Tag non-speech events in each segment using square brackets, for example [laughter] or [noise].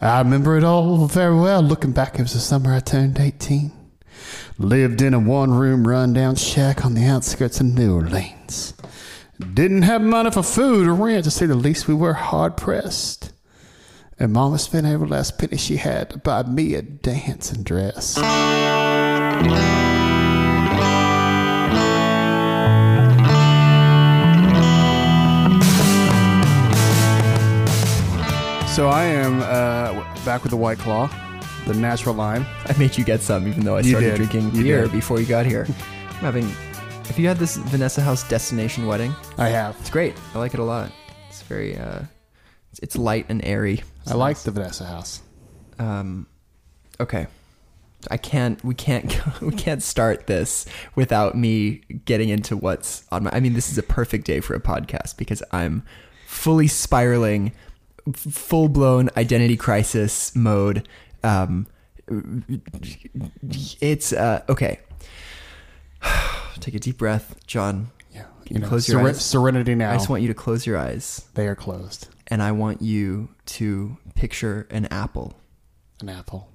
I remember it all very well. Looking back, it was the summer I turned 18. Lived in a one room rundown shack on the outskirts of New Orleans. Didn't have money for food or rent, to say the least. We were hard pressed. And Mama spent every last penny she had to buy me a dancing dress. So I am uh, back with the White Claw, the natural lime. I made you get some, even though I You started did. drinking You beer did. before you got here. [laughs] I'm having. If you had this Vanessa House destination wedding, I have. it's great. I like it a lot. It's very. uh It's, it's light and airy. I like the Vanessa House. Um, okay. I can't. We can't. go- [laughs] We can't start this without me getting into what's on my. I mean, this is a perfect day for a podcast because I'm fully spiraling, full blown identity crisis mode. Um, it's uh okay. [sighs] Take a deep breath, John. Yeah. Can you close your seren- eyes? Serenity now. I just want you to close your eyes, they are closed. and I want you to picture an apple An apple.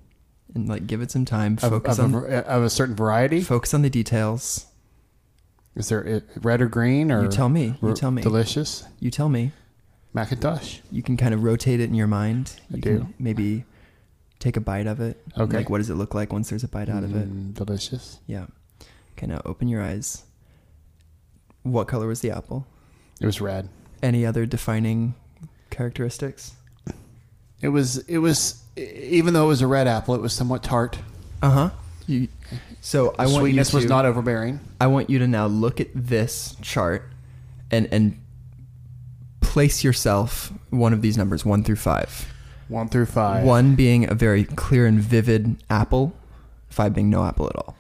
and like give it some time. Focus of, on a, of a certain variety. Focus on the details. Is there red or green or You tell me. You tell me. delicious You tell me. McIntosh? You can kind of rotate it in your mind. I do. Can maybe take a bite of it. Okay. Like, what does it look like once there's a bite out of it? Mm, delicious. Yeah. Okay, now open your eyes. What color was the apple? It was red. Any other defining characteristics? It was. It was. Even though it was a red apple, it was somewhat tart. Uh huh. You. So I want you Sweetness to. was not overbearing. I want you to now look at this chart, and and place yourself one of these numbers, one through five. One through five. One being a very clear and vivid apple, five being no apple at all.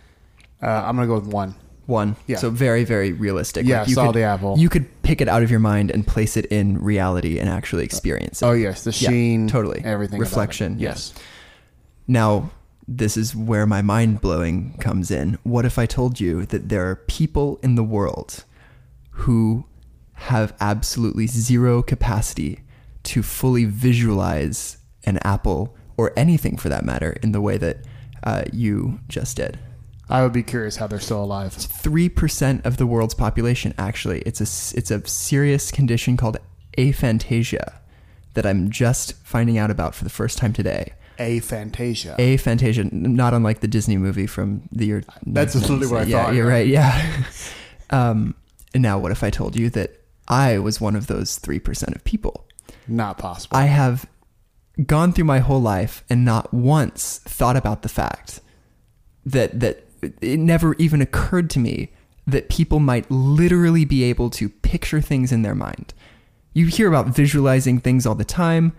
Uh, I'm gonna go with one. One. Yeah. So very, very realistic. Yeah, you saw could, the apple. You could pick it out of your mind and place it in reality and actually experience it. Oh yes, the Yeah, sheen, totally. everything. Reflection, yeah. Yes. Now, this is where my mind blowing comes in. What if I told you that there are people in the world who have absolutely zero capacity to fully visualize an apple or anything for that matter in the way that uh, you just did? I would be curious how they're still alive. three percent of the world's population. Actually, it's a it's a serious condition called aphantasia that I'm just finding out about for the first time today. Aphantasia. Aphantasia, not unlike the Disney movie from the year. That's literally what I yeah, thought, You're right. Yeah. [laughs] um, and now, what if I told you that I was one of those three percent of people? Not possible. I have gone through my whole life and not once thought about the fact that that it never even occurred to me that people might literally be able to picture things in their mind. You hear about visualizing things all the time.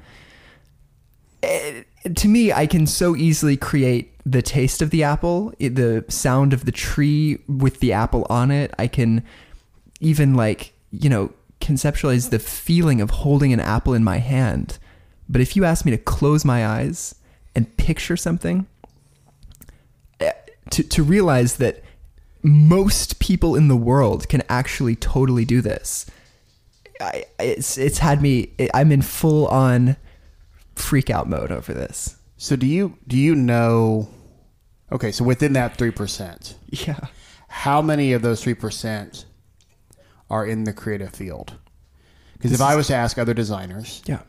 Eh, to me, I can so easily create the taste of the apple, the sound of the tree with the apple on it. I can even like, you know, conceptualize the feeling of holding an apple in my hand. But if you ask me to close my eyes and picture something, eh, to, to realize that most people in the world can actually totally do this, I, it's, it's had me, I'm in full on freak out mode over this. so do you do you know? Okay, so within that three percent, [laughs] Yeah. how many of those three percent are in the creative field? Because if I was to ask other designers, Yeah.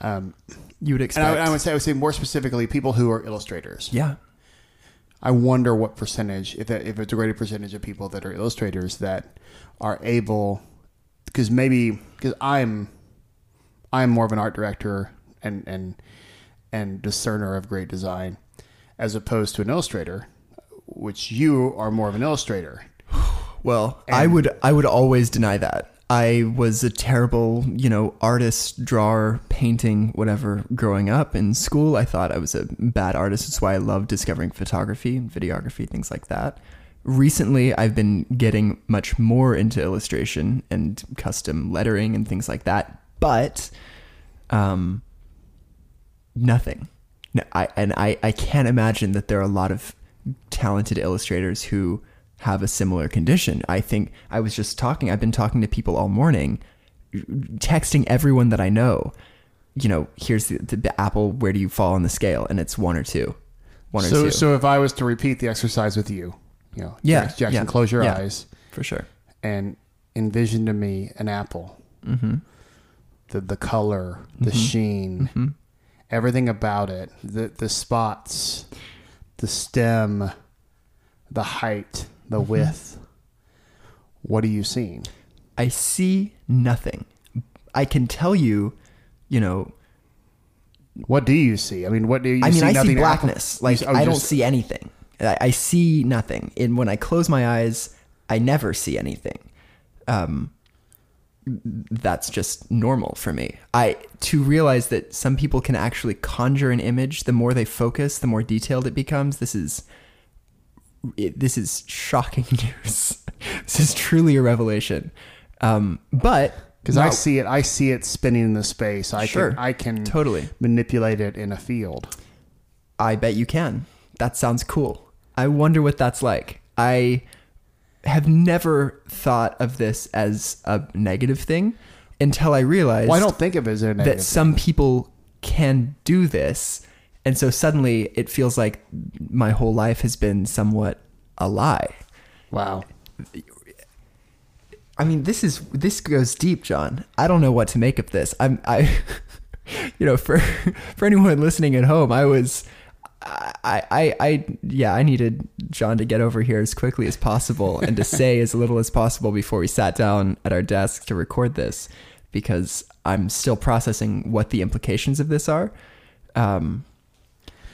um, You would and expect. I, would- I would say I would say more specifically people who are illustrators. yeah. I wonder what percentage, if that, if it's a greater percentage of people that are illustrators that are able, because maybe because I'm, I'm more of an art director and and and discerner of great design, as opposed to an illustrator, which you are more of an illustrator. Well, I would I would always deny that. I was a terrible, you know, artist, drawer, painting, whatever growing up in school. I thought I was a bad artist. That's why I love discovering photography and videography, things like that. Recently, I've been getting much more into illustration and custom lettering and things like that. But um nothing. No, I and I, I can't imagine that there are a lot of talented illustrators who have a similar condition. I think I was just talking. I've been talking to people all morning, texting everyone that I know. you know, here's the, the apple. Where do you fall on the scale? And it's one or two, one or So, two so if I was to repeat the exercise with you, you know, Yeah, Jackson, yeah, close your yeah. eyes for sure. and envision to me an apple, Mm-hmm. the the color, the sheen, Mm-hmm. everything about it, the the spots, the stem, the height, the Mm-hmm. width. What are you seeing? I see nothing. I can tell you, you know, What do you see? I mean, what do you? See? I mean, see I see blackness. Like oh, I don't just- see anything. I, I see nothing. And when I close my eyes, I never see anything. Um, that's just normal for me. I to realize that some people can actually conjure an image. The more they focus, the more detailed it becomes. This is it, this is shocking [laughs] news. this is truly a revelation. Um, but because I see it. I see it spinning in the space. I Sure. can. I can Totally. manipulate it in a field. I bet you can. That sounds cool. I wonder what that's like. I have never thought of this as a negative thing until I realized Well, I don't think of it as a negative. that some people can do this. And so suddenly it feels like my whole life has been somewhat a lie. wow. I mean, this is this goes deep, John. I don't know what to make of this. I'm I [laughs] you know, for [laughs] for anyone listening at home, I was I, I, I, yeah, I needed John to get over here as quickly as possible and to say as little as possible before we sat down at our desk to record this, because I'm still processing what the implications of this are. Um,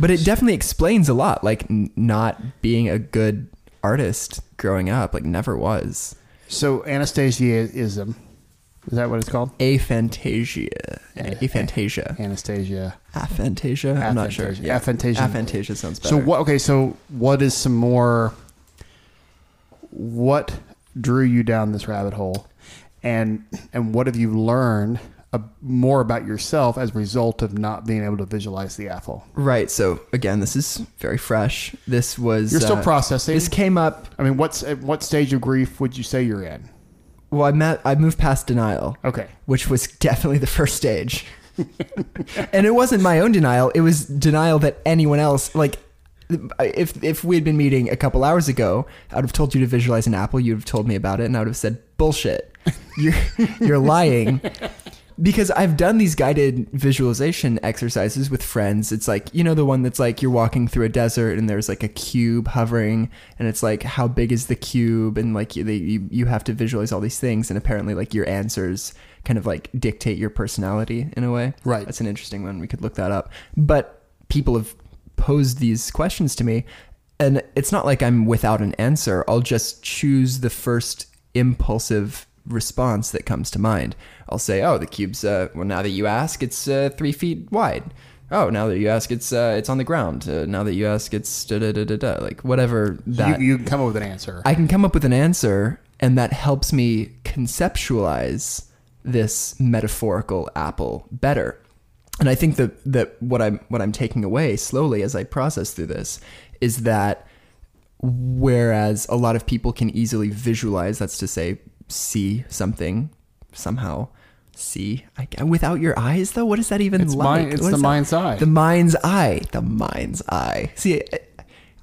but it definitely explains a lot, like n- not being a good artist growing up, like never was. So Anastasiaism, is that what it's called? Aphantasia, aphantasia, Anastasia. aphantasia. I'm not sure. Aphantasia. Aphantasia. aphantasia sounds better. So what? Okay, so what is some more? What drew you down this rabbit hole, and and what have you learned uh, more about yourself as a result of not being able to visualize the apple? Right. So again, this is very fresh. This was You're still uh, processing. This came up. I mean, what's at what stage of grief would you say you're in? Well, I met. I moved past denial, Okay. which was definitely the first stage. [laughs] and it wasn't my own denial. It was denial that anyone else like. If if we had been meeting a couple hours ago, I would have told you to visualize an apple. You'd have told me about it, and I would have said bullshit. You're [laughs] you're lying. Because I've done these guided visualization exercises with friends. It's like, you know, the one that's like you're walking through a desert and there's like a cube hovering and it's like, how big is the cube? And like you, they, you, you have to visualize all these things. And apparently like your answers kind of like dictate your personality in a way. Right. That's an interesting one. We could look that up. But people have posed these questions to me and it's not like I'm without an answer. I'll just choose the first impulsive response that comes to mind. I'll say, "Oh, the cube's uh, well. Now that you ask, it's uh, three feet wide. Oh, now that you ask, it's uh, it's on the ground. Uh, now that you ask, it's da da da da da. Like whatever that you, you can come up with an answer. I can come up with an answer, and that helps me conceptualize this metaphorical apple better. And I think that that what I'm what I'm taking away slowly as I process through this is that whereas a lot of people can easily visualize, that's to say, see something somehow. See, I, without your eyes, though, what is that even It's like? mind- it's What the is that? mind's eye. The mind's eye. The mind's eye. See,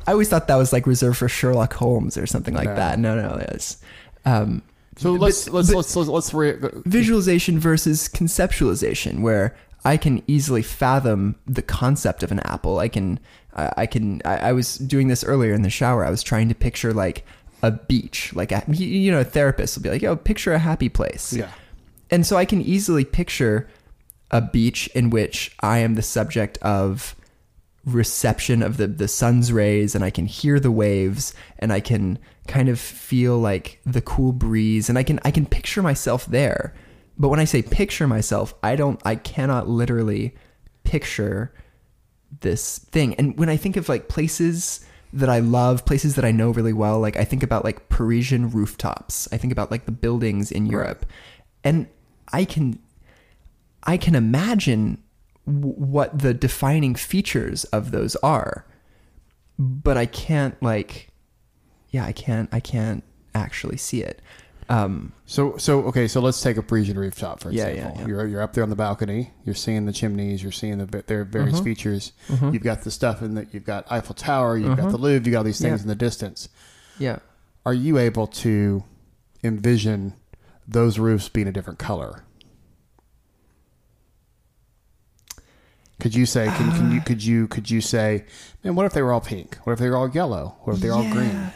I, always thought that was like reserved for Sherlock Holmes or something like No. that. No, no, it's um, so let's let's, but- let's let's let's re- visualization versus conceptualization, where I can easily fathom the concept of an apple. I can, I, I can. I, I was doing this earlier in the shower. I was trying to picture like a beach, like a you- know, a therapist will be like, "Yo, picture a happy place." yeah. And so I can easily picture a beach in which I am the subject of reception of the, the sun's rays and I can hear the waves and I can kind of feel like the cool breeze and I can I can picture myself there. But when I say picture myself, I don't I cannot literally picture this thing. And when I think of like places that I love, places that I know really well, like I think about like Parisian rooftops. I think about like the buildings in Europe. And I can I can imagine w- what the defining features of those are. But I can't like yeah, I can't I can't actually see it. Um, So so okay, so let's take a Parisian rooftop for Yeah, example. yeah, yeah. You're you're up there on the balcony. You're seeing the chimneys. You're seeing the their various Mhm. features. mhm. You've got the stuff in that. You've got Eiffel Tower. You've got Mhm. the Louvre. You got all these things in the distance. yeah. Are you able to envision those roofs being a different color? Could you say? Can, can you? Could you? Could you say? Man, what if they were all pink? What if they were all yellow? What if they're all green?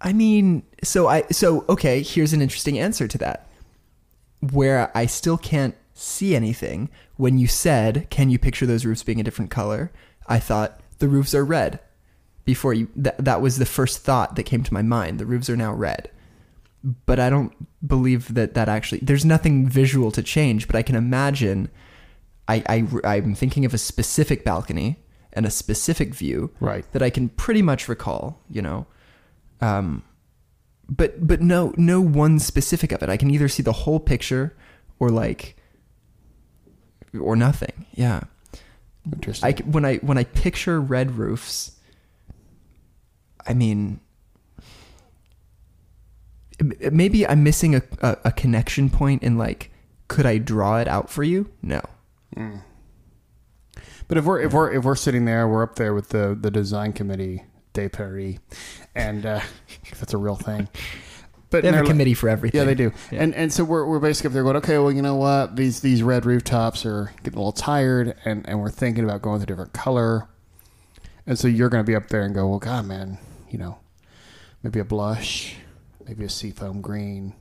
I mean, so I so okay, here's an interesting answer to that. Where I still can't see anything, when you said, "Can you picture those roofs being a different color?" I thought the roofs are red. Before you that that was the first thought that came to my mind. The roofs are now red. But I don't believe that that actually there's nothing visual to change, but I can imagine I, I I'm thinking of a specific balcony and a specific view Right. that I can pretty much recall, you know. Um, but but no no one specific of it. I can either see the whole picture or like or nothing. Yeah. Interesting. I when I when I picture red roofs, I mean, maybe I'm missing a, a, a connection point in like, could I draw it out for you? No. Mm. But if we're if we're if we're sitting there, we're up there with the the design committee de Paris, and uh, [laughs] that's a real thing. But They have they're a like- committee for everything. Yeah, they do. Yeah. And and so we're we're basically up there going, okay, well, you know what? These these red rooftops are getting a little tired, and and we're thinking about going with a different color. And so you're going to be up there and go, well, God, man, you know, maybe a blush, maybe a seafoam green.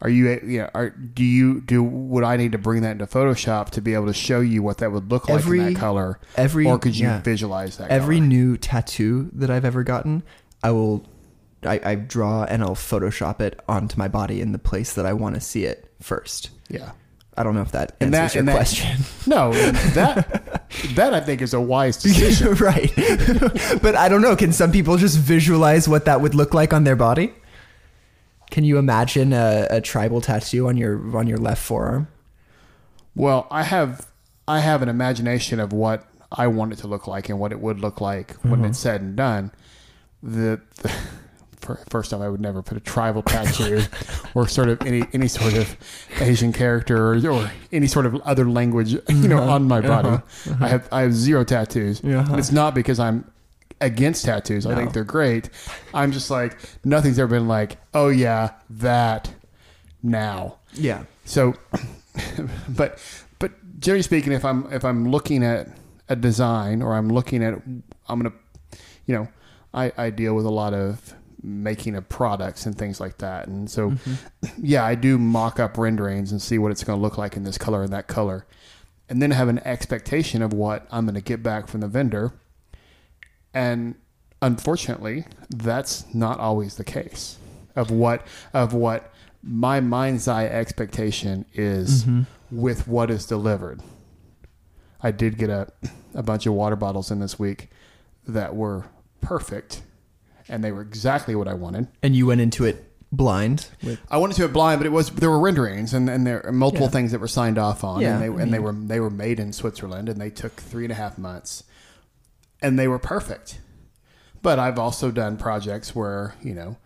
Are you, yeah? Are do you do? Would I need to bring that into Photoshop to be able to show you what that would look like in that color, Every or could you yeah. visualize that? every color? new tattoo that I've ever gotten, I will, I, I draw and I'll Photoshop it onto my body in the place that I want to see it first. yeah. I don't know if that And answers that- your that- question. [laughs] No, that [laughs] that I think is a wise decision. [laughs] right. but I don't know. Can some people just visualize what that would look like on their body? Can you imagine a, a tribal tattoo on your on your left forearm? Well, I have I have an imagination of what I want it to look like and what it would look like when Mhm. it's said and done. The, the first off, I would never put a tribal tattoo [laughs] or sort of any any sort of Asian character or, or any sort of other language, you know, Uh-huh. on my body. Uh-huh. Uh-huh. I have I have zero tattoos. Uh-huh. It's not because I'm against tattoos. I think they're great. I'm just like nothing's ever been like, oh yeah, that now. Yeah. So, [laughs] but but generally speaking, if I'm if I'm looking at a design or I'm looking at I'm gonna, you know, I I deal with a lot of making of products and things like that, and so mm-hmm. yeah, I do mock up renderings and see what it's going to look like in this color and that color, and then have an expectation of what I'm going to get back from the vendor, and unfortunately, that's not always the case of what of what my mind's eye expectation is Mhm. with what is delivered. I did get a a bunch of water bottles in this week that were perfect and they were exactly what I wanted. And you went into it blind with I went into it blind, but it was there were renderings and, and there are multiple Yeah. things that were signed off on, Yeah, and they I and they were they were made in Switzerland, and they took three and a half months, and they were perfect. But I've also done projects where you know,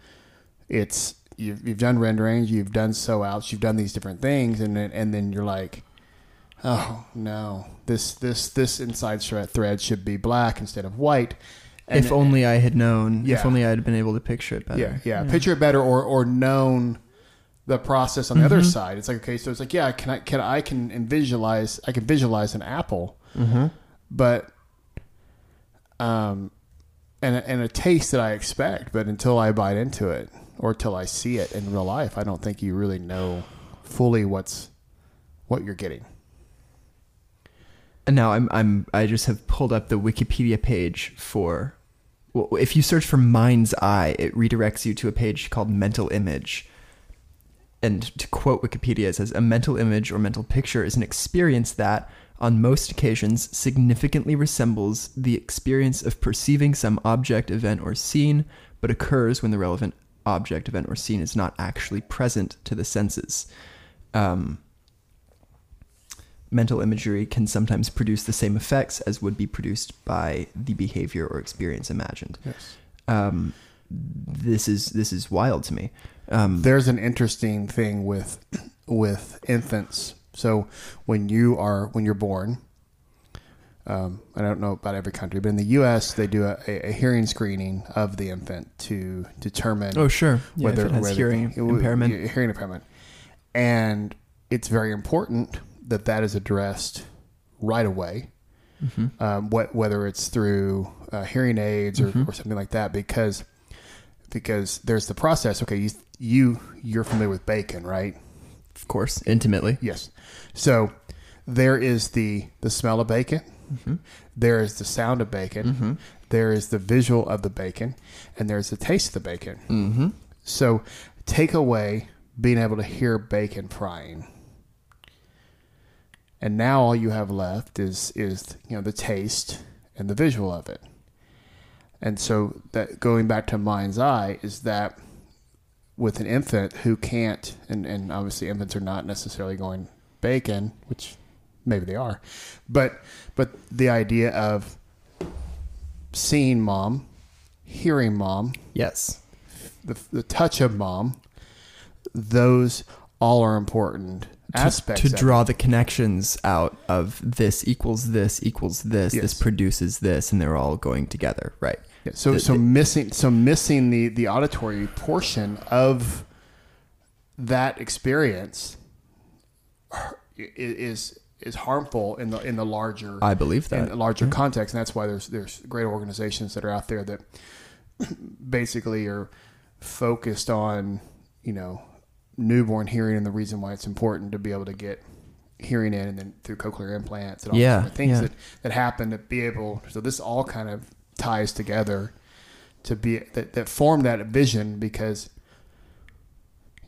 it's you've you've done renderings, you've done sew outs, you've done these different things, and then and then you're like, oh no, this this this inside thread thread should be black instead of white. And if only I had known. Yeah. If only I had been able to picture it better. yeah, yeah, Picture it better or or known the process on the other Mhm. side. It's like okay, so it's like yeah, can I can I can visualize I can visualize an apple, Mm-hmm. but um, and a, and a taste that I expect, but until I bite into it or till I see it in real life, I don't think you really know fully what's what you're getting. And now I'm I'm I just have pulled up the Wikipedia page for well, if you search for mind's eye, it redirects you to a page called mental image. And to quote Wikipedia, it says a mental image or mental picture is an experience that, on most occasions, significantly resembles the experience of perceiving some object, event, or scene, but occurs when the relevant object, event, or scene is not actually present to the senses. Um, mental imagery can sometimes produce the same effects as would be produced by the behavior or experience imagined. Yes. Um, this is this is wild to me. Um, There's an interesting thing with with infants. So when you are when you're born, um, I don't know about every country, but in the U.S. they do a, a, hearing screening of the infant to determine oh, sure. Yeah, whether it has whether- hearing it impairment. yeah, hearing impairment, and it's very important that that is addressed right away. Mm-hmm. Um, what whether it's through uh, hearing aids or, Mhm. or something like that, because because there's the process. Okay, you you you're familiar with bacon, right? Course, intimately. Yes. So there is the the smell of bacon. Mm-hmm. There is the sound of bacon. Mm-hmm. There is the visual of the bacon, and there's the taste of the bacon. Mm-hmm. So take away being able to hear bacon frying. And now all you have left is is you know the taste and the visual of it. And so that going back to mind's eye is that with an infant who can't and, and obviously infants are not necessarily going bacon, which maybe they are, but but the idea of seeing mom, hearing mom, Yes. the, the touch of mom, those all are important To, aspects to it. draw the connections out of this equals this equals this, Yes. this produces this, and they're all going together, right? Yeah, so the- so the- missing so missing the the auditory portion of that experience is is harmful in the in the larger I believe in that. a larger context, and that's why there's there's great organizations that are out there that [clears throat] basically are focused on you know newborn hearing and the reason why it's important to be able to get hearing in and then through cochlear implants and all Yeah, these things yeah. that that happen to be able so this all kind of ties together to be that, that form that vision because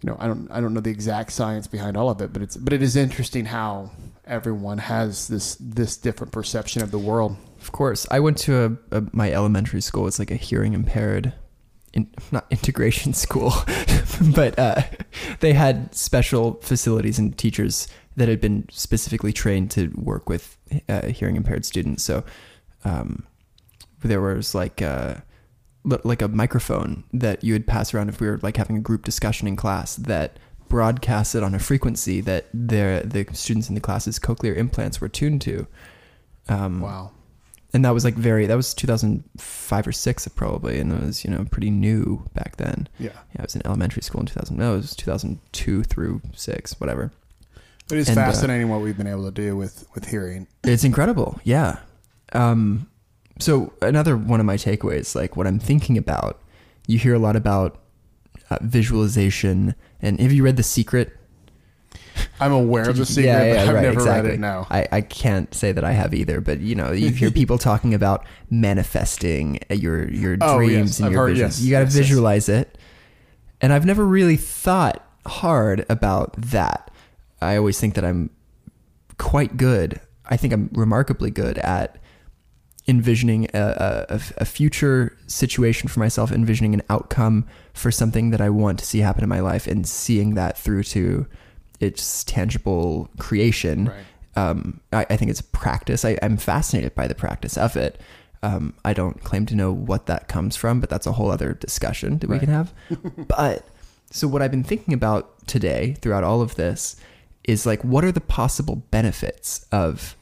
you know I don't I don't know the exact science behind all of it but it's but it is interesting how everyone has this this different perception of the world Of course, I went to a, a my elementary school. It's like a hearing impaired, in, not integration [laughs] school, [laughs] but uh, they had special facilities and teachers that had been specifically trained to work with uh, hearing impaired students. So um, there was like a, like a microphone that you would pass around if we were like having a group discussion in class that broadcasted on a frequency that their the students in the class's cochlear implants were tuned to. Um, wow. and that was like very that was 2005 or 6 probably and it was you know pretty new back then. Yeah. Yeah i was in elementary school in 2000 no it was 2002 through 6 whatever. It is And, uh, fascinating what we've been able to do with with hearing. It's incredible yeah. Um so another one of my takeaways like what i'm thinking about you hear a lot about uh, visualization and have you read the secret I'm aware of the secret Yeah, yeah, but I've right, never exactly. read it no I, I can't say that I have either, but you know, you hear people [laughs] talking about manifesting your your Oh, dreams yes, and I've your heard- visions. yes, you got to yes. visualize it. And I've never really thought hard about that. I always think that I'm quite good. I think I'm remarkably good at envisioning a, a, a future situation for myself, envisioning an outcome for something that I want to see happen in my life, and seeing that through to its tangible creation. right Um, I, I think it's a practice. I, I'm fascinated by the practice of it. Um, I don't claim to know what that comes from, but that's a whole other discussion that we Right. can have. [laughs] but so what I've been thinking about today throughout all of this is like, what are the possible benefits of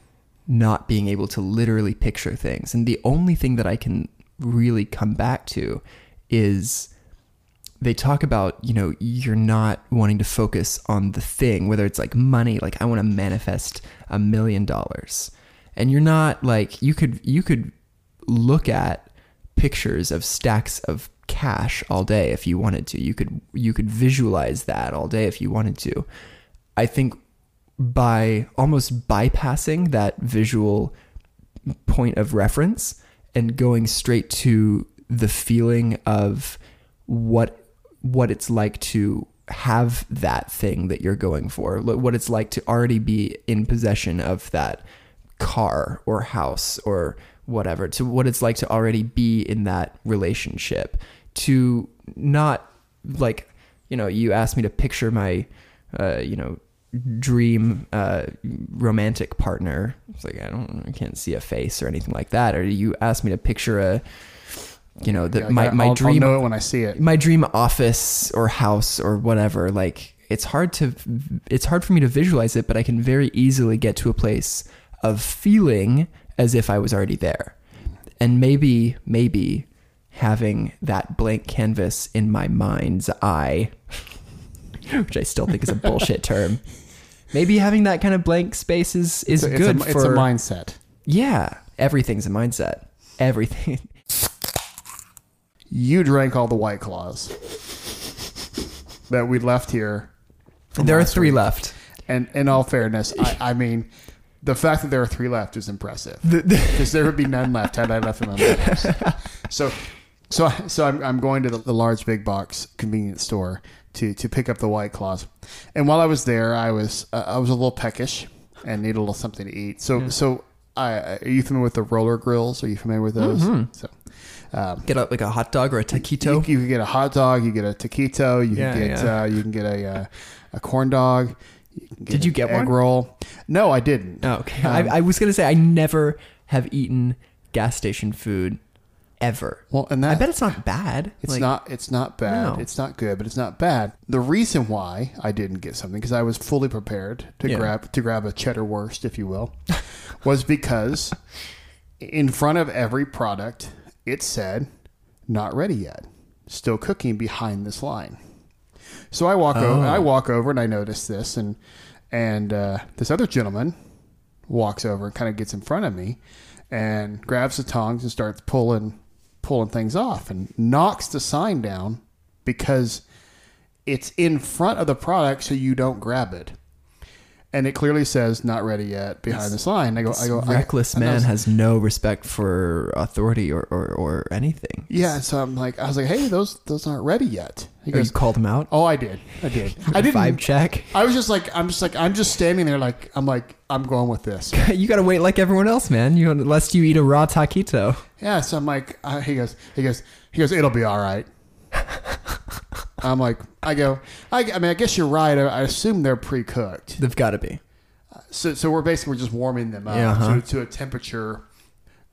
not being able to literally picture things? And the only thing that I can really come back to is they talk about, you know, you're not wanting to focus on the thing, whether it's like money, like I want to manifest a million dollars. And you're not like you could you could look at pictures of stacks of cash all day if you wanted to. You could you could visualize that all day if you wanted to. I think by almost bypassing that visual point of reference and going straight to the feeling of what what it's like to have that thing that you're going for what it's like to already be in possession of that car or house or whatever to what it's like to already be in that relationship to not like you know you asked me to picture my uh, you know dream uh, romantic partner. It's like i don't i can't see a face or anything like that. Or you ask me to picture a you know, that Like, my, my I'll, dream I'll know it when I see it. my dream office or house or whatever like it's hard to it's hard for me to visualize it but i can very easily get to a place of feeling as if i was already there. And maybe maybe having that blank canvas in my mind's eye [laughs] which i still think is a bullshit term maybe having that kind of blank space is is It's a- good it's a, for it's a mindset. yeah everything's a mindset everything You drank all the white claws that we left here. there are three week. left And in all fairness, I, I mean, the fact that there are three left is impressive because [laughs] there would be none left had I left them on So, so, so I'm, I'm going to the, the large big box convenience store to to pick up the white claws. And while I was there, I was uh, I was a little peckish and needed a little something to eat. So, so I, are you familiar with the roller grills? Are you familiar with those? So, um, get a, like a hot dog or a you, taquito you can get a hot dog, you get a taquito, you Yeah, can get yeah. uh, you can get a uh, a corn dog. You can Did you get egg one? roll? No, I didn't. Oh, okay. Um, I, I was gonna say I never have eaten gas station food ever. Well, and that I bet it's not bad. it's Like, not it's not bad. No. It's not good, but it's not bad. The reason why I didn't get something because I was fully prepared to Yeah. grab to grab a cheddar wurst, if you will, was because in front of every product it said not ready yet, still cooking behind this line. So I walk over. Oh. I walk over and I notice this, and and uh, this other gentleman walks over and kind of gets in front of me, and grabs the tongs and starts pulling pulling things off, and knocks the sign down because it's in front of the product, so you don't grab it. And it clearly says "not ready yet" behind this line. I go, I go, reckless I man was- has no respect for authority or, or, or anything. Yeah, so I'm like, I was like, hey, those those aren't ready yet. He you goes, called him out. oh, I did, I did. [laughs] I didn't. Vibe check. I was just like, I'm just like, I'm just standing there, like, I'm like, I'm going with this. [laughs] you gotta wait like everyone else, man. You unless you eat a raw taquito. Yeah, so I'm like, uh, he goes, he goes, he goes, it'll be all right. [laughs] I'm like, I go, I, I mean, I guess you're right. I, I assume they're pre-cooked. They've got to be. So, so we're basically just warming them up Yeah, uh-huh. to, to a temperature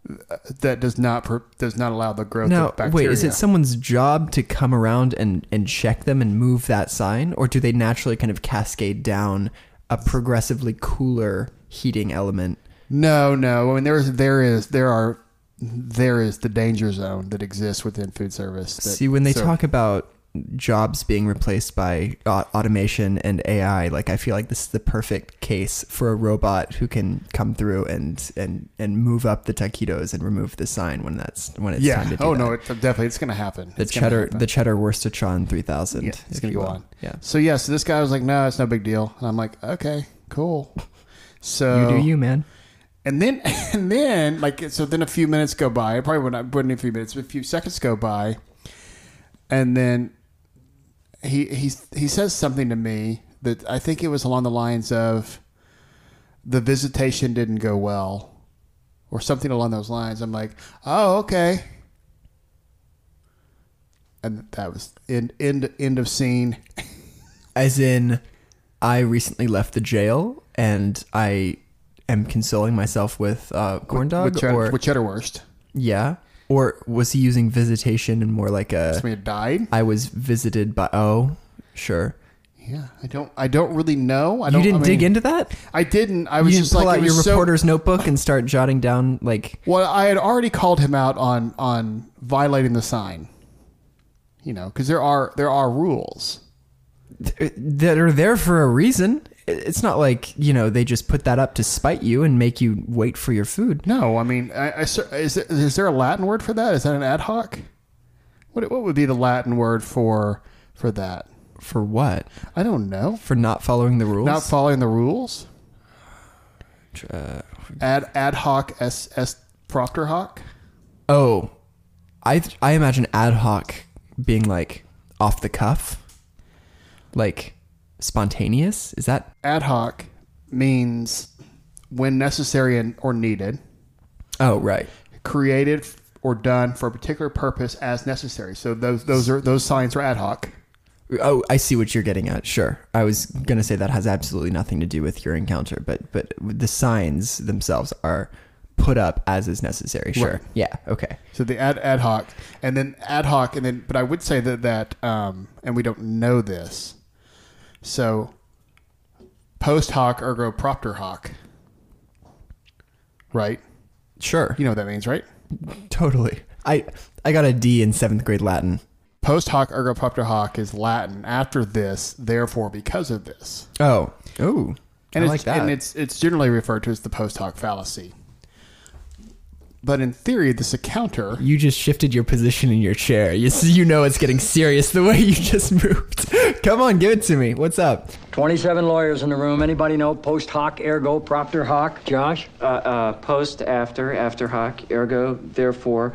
uh, that does not per, does not allow the growth Now, of bacteria. wait, is it someone's job to come around and, and check them and move that sign? Or do they naturally kind of cascade down a progressively cooler heating element? No, no. I mean, there is, there is, there are, there is the danger zone that exists within food service. That, See, when they so- talk about jobs being replaced by uh, automation and AI, like I feel like this is the perfect case for a robot who can come through and and and move up the taquitos and remove the sign when that's when it's yeah. time to do Oh that. no, it's definitely it's going to happen. the It's cheddar happen. the cheddar Worcestershire 3000. Yeah, it's gonna go will. on. Yeah. So yeah, so this guy was like, "No, it's no big deal," and I'm like, "Okay, cool." So You do you, man. and then [laughs] and then like so then a few minutes go by. Probably would not wouldn't a few minutes, but a few seconds go by, and then he he he says something to me that I think it was along the lines of the visitation didn't go well, or something along those lines. I'm like, "Oh, okay." And that was end end end of scene. [laughs] As in, I recently left the jail and I am consoling myself with uh, corn dog, with cheddar, or with cheddar wurst. yeah, or was he using visitation and more like a Somebody had died. I was visited by? Oh, sure. Yeah, I don't. I don't really know. I You don't, didn't I dig mean, into that. I didn't. I was you didn't just pull like out it your so- reporter's notebook and start jotting down like [laughs] well, I had already called him out on on violating the sign. You know, because there are there are rules. th- that are there for a reason. It's not like you know they just put that up to spite you and make you wait for your food. No, I mean, I, I, is, there, is there a Latin word for that? Is that an ad hoc? What what would be the Latin word for for that? For what? I don't know. For not following the rules? Not following the rules. Uh, Ad ad hoc s s proctor hoc. oh, I I imagine ad hoc being like off the cuff, like spontaneous. Is that Ad hoc means when necessary and or needed. oh right? created or done for a particular purpose as necessary. So those those are those signs are ad hoc. Oh, I see what you're getting at. Sure, I was gonna say that has absolutely nothing to do with your encounter, but but the signs themselves are put up as is necessary. Sure. Right. Yeah. Okay. So the ad ad hoc, and then ad hoc, and then. But I would say that that, um, and we don't know this. So post hoc ergo propter hoc. Right. Sure. You know what that means, right? Totally. I I got a D in seventh grade Latin. Post hoc ergo propter hoc is Latin. After this, therefore, because of this. Oh. Oh. and I it's, like that. And it's it's generally referred to as the post hoc fallacy. But in theory, this encounter. You just shifted your position in your chair. You, you know it's getting serious the way you just [laughs] moved. Come on, give it to me. What's up? 27 lawyers in the room. Anybody know post hoc, ergo, propter hoc? Josh? Uh, uh, post, after, after hoc, ergo, therefore,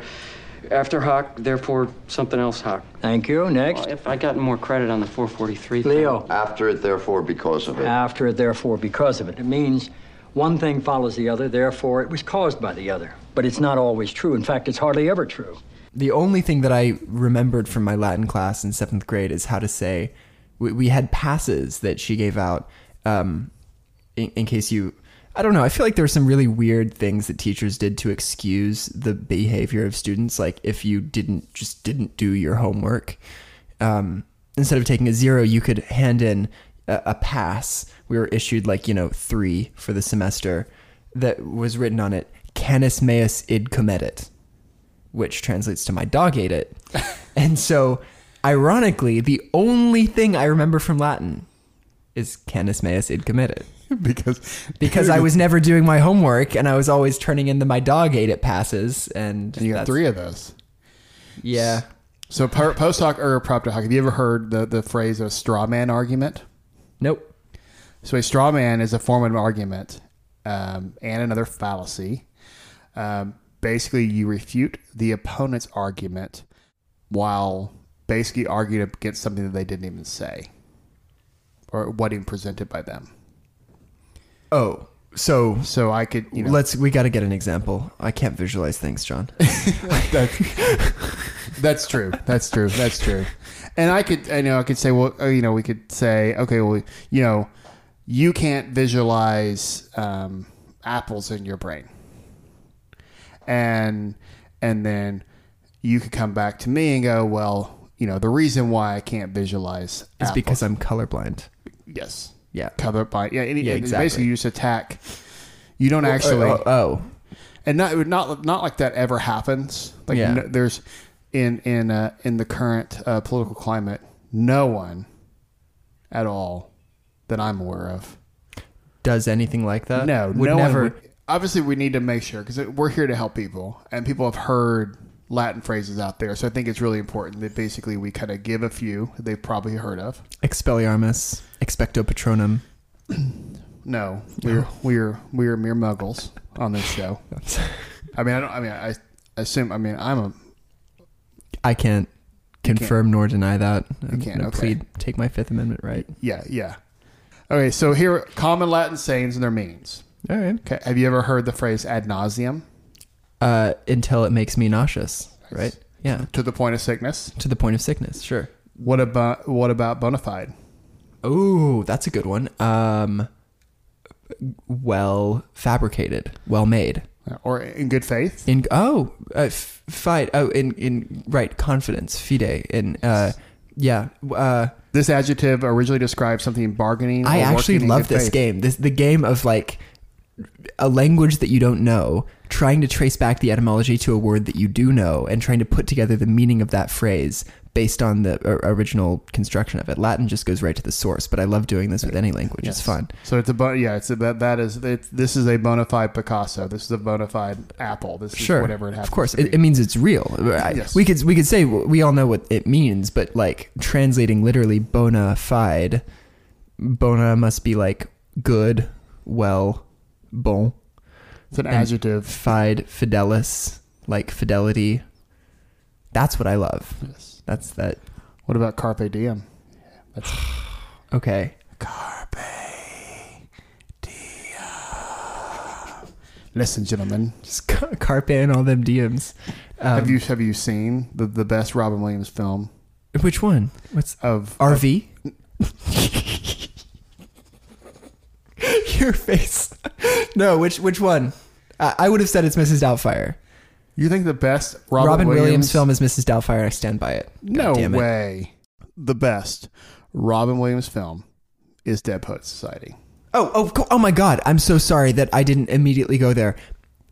after hoc, therefore, something else hoc. Thank you. Next. Well, if I got more credit on the 443 thing. Leo. After it, therefore, because of it. After it, therefore, because of it. It means one thing follows the other, therefore, it was caused by the other. But it's not always true. In fact, it's hardly ever true. The only thing that I remembered from my Latin class in seventh grade is how to say. We, we had passes that she gave out um, in, in case you. I don't know. I feel like there were some really weird things that teachers did to excuse the behavior of students. Like if you didn't just didn't do your homework, um, instead of taking a zero, you could hand in a, a pass. We were issued like you know three for the semester that was written on it. Canis meus id comedit which translates to my dog ate it. [laughs] and so, ironically, the only thing I remember from Latin is canis meus id comedit. [laughs] because Because I was never doing my homework and I was always turning in the my dog ate it passes. And, and you got three of those. Yeah. So post hoc ergo propter hoc. Have you ever heard the the phrase a straw man argument? Nope. So a straw man is a form of an argument um, and another fallacy. Um, basically, you refute the opponent's argument while basically arguing against something that they didn't even say or what even presented by them. Oh, so So I could, you know, let's, we got to get an example. I can't visualize things, John. [laughs] that, that's true. That's true. That's true. And I could, I know, I could say, well, uh, you know, we could say, okay, well, you know, you can't visualize um, apples in your brain, and and then you could come back to me and go, well, you know, the reason why I can't visualize is apples- because I'm colorblind. yes, Yeah. by yeah, any, Yeah, and exactly. Basically, you just attack. You don't actually Oh, oh, and not not not like that ever happens. Like Yeah. no, there's in in uh, in the current uh, political climate, no one at all that I'm aware of. does anything like that? no, would no never. Would, obviously, we need to make sure because we're here to help people, and people have heard Latin phrases out there. So I think it's really important that basically we kind of give a few they've probably heard of. Expelliarmus, expecto patronum. [clears throat] No, we're we're we're mere muggles on this show. [laughs] I mean, I don't. I mean, I assume. I mean, I'm a I can't confirm nor deny that. I'm can't, gonna okay. plead, take my Fifth Amendment right. Yeah, yeah. Okay, so here common Latin sayings and their meanings. All right. Okay, have you ever heard the phrase ad nauseam? Uh, until it makes me nauseous, right? Yeah. To the point of sickness. To the point of sickness, sure. What about what about bona fide? Oh, that's a good one. Um, well fabricated, well made. Or in good faith? In oh, uh, f- fight. Oh, in in right confidence, fide. In uh, yeah. Uh, This adjective originally describes something bargaining. I actually love this faith. game. This the game of like a language that you don't know, trying to trace back the etymology to a word that you do know, and trying to put together the meaning of that phrase based on the original construction of it. Latin just goes right to the source, but I love doing this with any language. It's fun. So it's a bon- yeah. It's a, that that is it, this is a bona fide Picasso. This is a bona fide Apple. This is Sure, whatever it happens. Of course, to it, it means it's real. I- Yes. We could we could say we all know what it means, but like translating literally bona fide, bona must be like good, well, bon. it's an and- adjective. Fide, fidelis, like fidelity. That's what I love. Yes. That's that. What about carpe diem? That's [sighs] Okay. carpe diem. Listen, gentlemen. Just ca- carpe and all them DMs. Um, have you have you seen the the best Robin Williams film Which one? What's of RV? [laughs] Your face. [laughs] No, which which one? I, I would have said it's Mrs. Doubtfire. You think the best Robin, Robin, Williams. film is Mrs. Doubtfire. I stand by it. God No damn it. way. The best Robin Williams film is Dead Poet Society. Oh, oh, co- oh my God! I'm so sorry that I didn't immediately go there.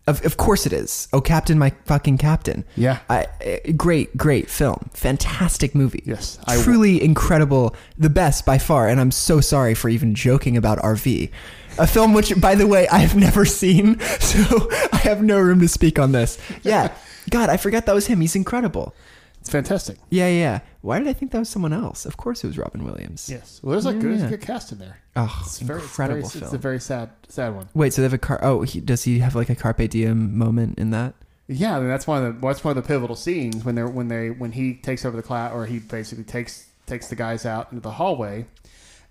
Of, of course it is. Oh, Captain, my fucking Captain. Yeah. I, eh, great, great film. Fantastic movie. Yes, I- Truly incredible. The best by far. And I'm so sorry for even joking about RV. A film which, by the way, I've never seen. [laughs] So I have no room to speak on this. Yeah. God, I forgot that was him. He's incredible. It's fantastic. Yeah, yeah. Why did I think that was someone else? Of course it was Robin Williams. Yes. Well, there's a, Yeah, good, there's a yeah. good cast in there. Oh, It's very, incredible it's, very, film. it's a very sad, sad one. Wait, so they have a car? Oh, he, does he have like a carpe diem moment in that? Yeah, I mean, that's one of the that's one of the pivotal scenes when they're when they when he takes over the class or he basically takes takes the guys out into the hallway,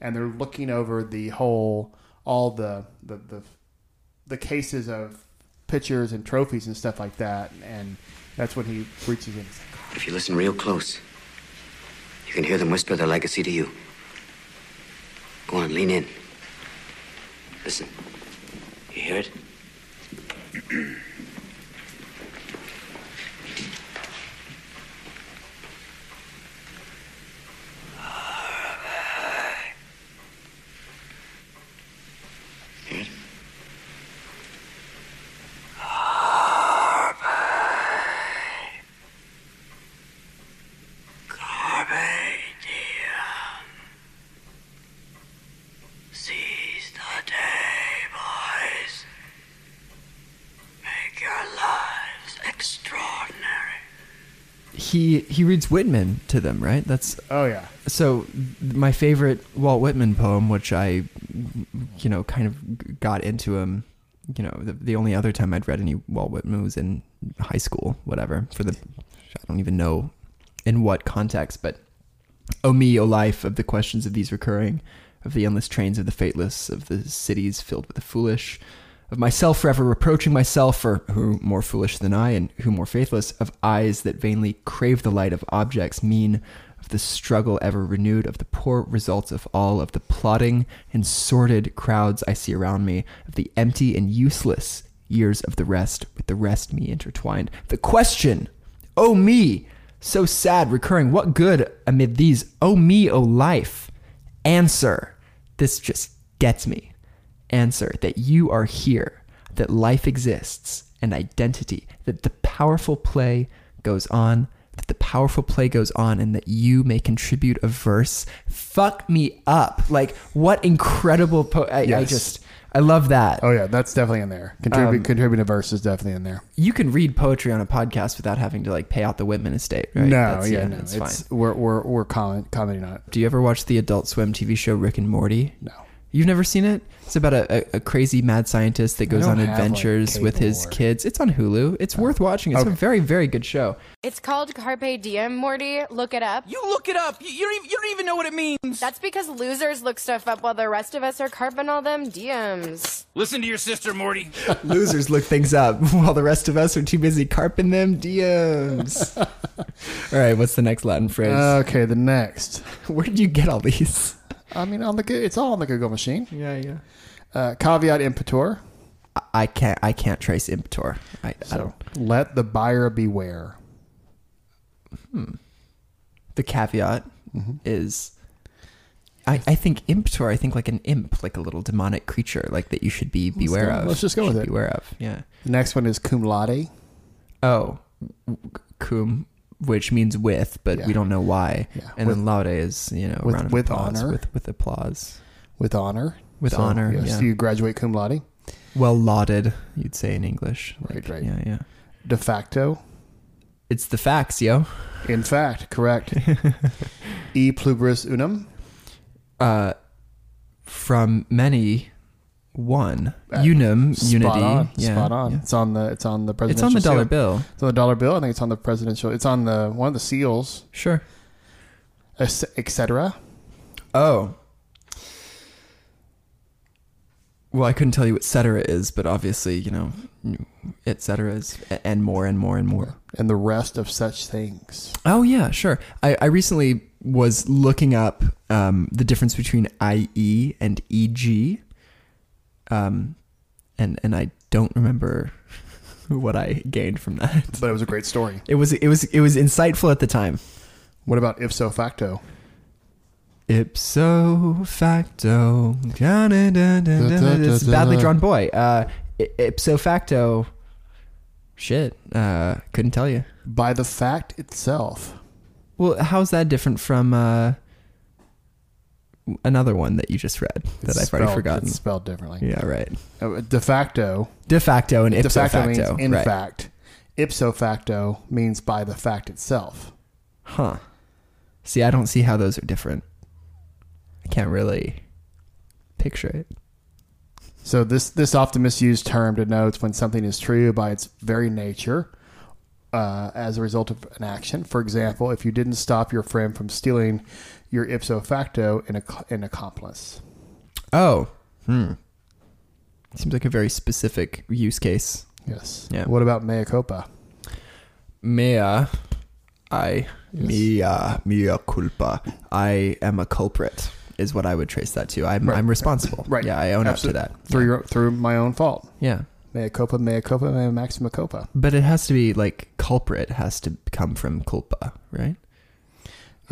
and they're looking over the whole all the the the, the cases of pictures and trophies and stuff like that, and that's when he reaches in. If you listen real close, you can hear them whisper their legacy to you. Go on, lean in. Listen. You hear it? [clears throat] Hear it? Carpe diem. Seize the day, boys. Make your lives extraordinary. He he reads Whitman to them, right? That's Oh yeah, so my favorite Walt Whitman poem, which I, you know, kind of got into him. You know, the, the only other time I'd read any Walt Whitman was in high school, whatever. For the, I don't even know in what context, but "O me, O life," of the questions of these recurring, of the endless trains of the fateless, of the cities filled with the foolish, of myself forever reproaching myself for who more foolish than I and who more faithless, of eyes that vainly crave the light of objects mean, of the struggle ever renewed, of the poor results of all, of the plotting and sordid crowds I see around me, of the empty and useless years of the rest, with the rest me intertwined. The question, oh me, so sad, recurring, what good amid these, oh me, oh life? Answer, this just gets me. Answer that you are here, that life exists, and identity, that the powerful play goes on, that the powerful play goes on, and that you may contribute a verse. Fuck me up. Like, what incredible po- I, I just, I love that. oh yeah, that's definitely in there. Contribute Um, contributing a verse is definitely in there. You can read poetry on a podcast without having to like pay out the Whitman estate, right? No, That's- yeah, no, that's it's fine. we're we're we're comment, commenting on it. Do you ever watch the Adult Swim TV show Rick and Morty? No. You've never seen it? It's about a, a, a crazy mad scientist that goes on have, like, adventures with cable his or- kids. It's on Hulu. It's worth oh. watching. It's a Okay. very, very good show. It's called Carpe Diem, Morty. Look it up. You look it up. You, you, don't even, you don't even know what it means. That's because losers look stuff up while the rest of us are carping all them diems. Listen to your sister, Morty. [laughs] Losers look things up [laughs] while the rest of us are too busy carping them diems. [laughs] all right, what's the next Latin phrase? Okay, the next. Where did you get all these? I mean, on the Go- it's all on the Google machine. Yeah, yeah. Uh, caveat imperator. I can't. I can't trace impetor. I, I don't. let the buyer beware. The caveat Mm-hmm. is. I, I think impetor. I think like an imp, like a little demonic creature, like that you should be beware go- of. let's just go with Should it. Beware of. Yeah. The next one is cum laude. Oh, cum, which means with, but Yeah. we don't know why. Yeah. And With- then laude is you know with- with applause, honor. with with applause, with honor. with honor. Yes, yeah. you graduate cum laude. well lauded, you'd say in English. Right, right. Yeah, yeah. De facto. It's the facts, yo. In fact, correct. [laughs] e pluribus unum. Uh, from many, one Uh, unum Spot unity. on. Yeah, Spot on. yeah. It's on the it's on the It's on the dollar seal. bill. It's on the dollar bill. I think it's on the presidential. It's on the one of the seals, Sure. etc. Oh. Well, I couldn't tell you what cetera is, but obviously, you know, et cetera is and more and more and more. And the rest of such things. Oh yeah, sure. I, I recently was looking up um, the difference between IE and EG, um, and and I don't remember [laughs] what I gained from that. But it was a great story. It was it was it was insightful at the time. What about ipso facto? Ipso facto, it's badly drawn boy. Uh, ipso facto, shit. Uh, couldn't tell you. By the fact itself. Well, how's that different from uh, another one that you just read that It's I've already forgotten? It's spelled differently. Yeah, right. Uh, De facto. De facto and De ipso facto, facto. means in right. fact. Ipso facto means by the fact itself. Huh. See, I don't see how those are different. I can't really picture it. So this this often misused term denotes when something is true by its very nature uh, as a result of an action. For example, if you didn't stop your friend from stealing, you're ipso facto an, ac- an accomplice. Oh. Hmm. Seems like a very specific use case. Yes. Yeah. What about mea culpa? Mea, I, mea, mea culpa. I am a culprit, is what I would trace that to. I'm, Right. I'm responsible. Right. Yeah, I own Absolute- up to that. through your, through my own fault. Yeah. Mea culpa, mea culpa, mea maxima culpa. But it has to be like culprit has to come from culpa, right?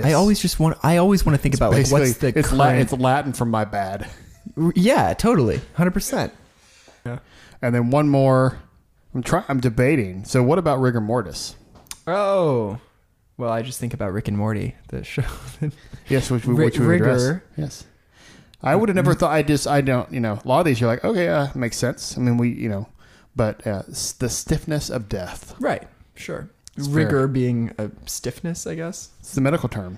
I always just want. I always want to think about like what's the it's, current. La- it's Latin from my bad. [laughs] yeah, totally, hundred percent. And then one more. I'm trying. I'm debating. So what about rigor mortis? Oh, well, I just think about Rick and Morty, the show. [laughs] Yes, which we, Ri- which we would address. Yes, I would have never thought. I just I don't. You know, a lot of these you're like, okay, uh, makes sense. I mean, we you know, but uh, the stiffness of death. right. Sure. It's Rigor fair. being a stiffness, I guess. It's the medical term.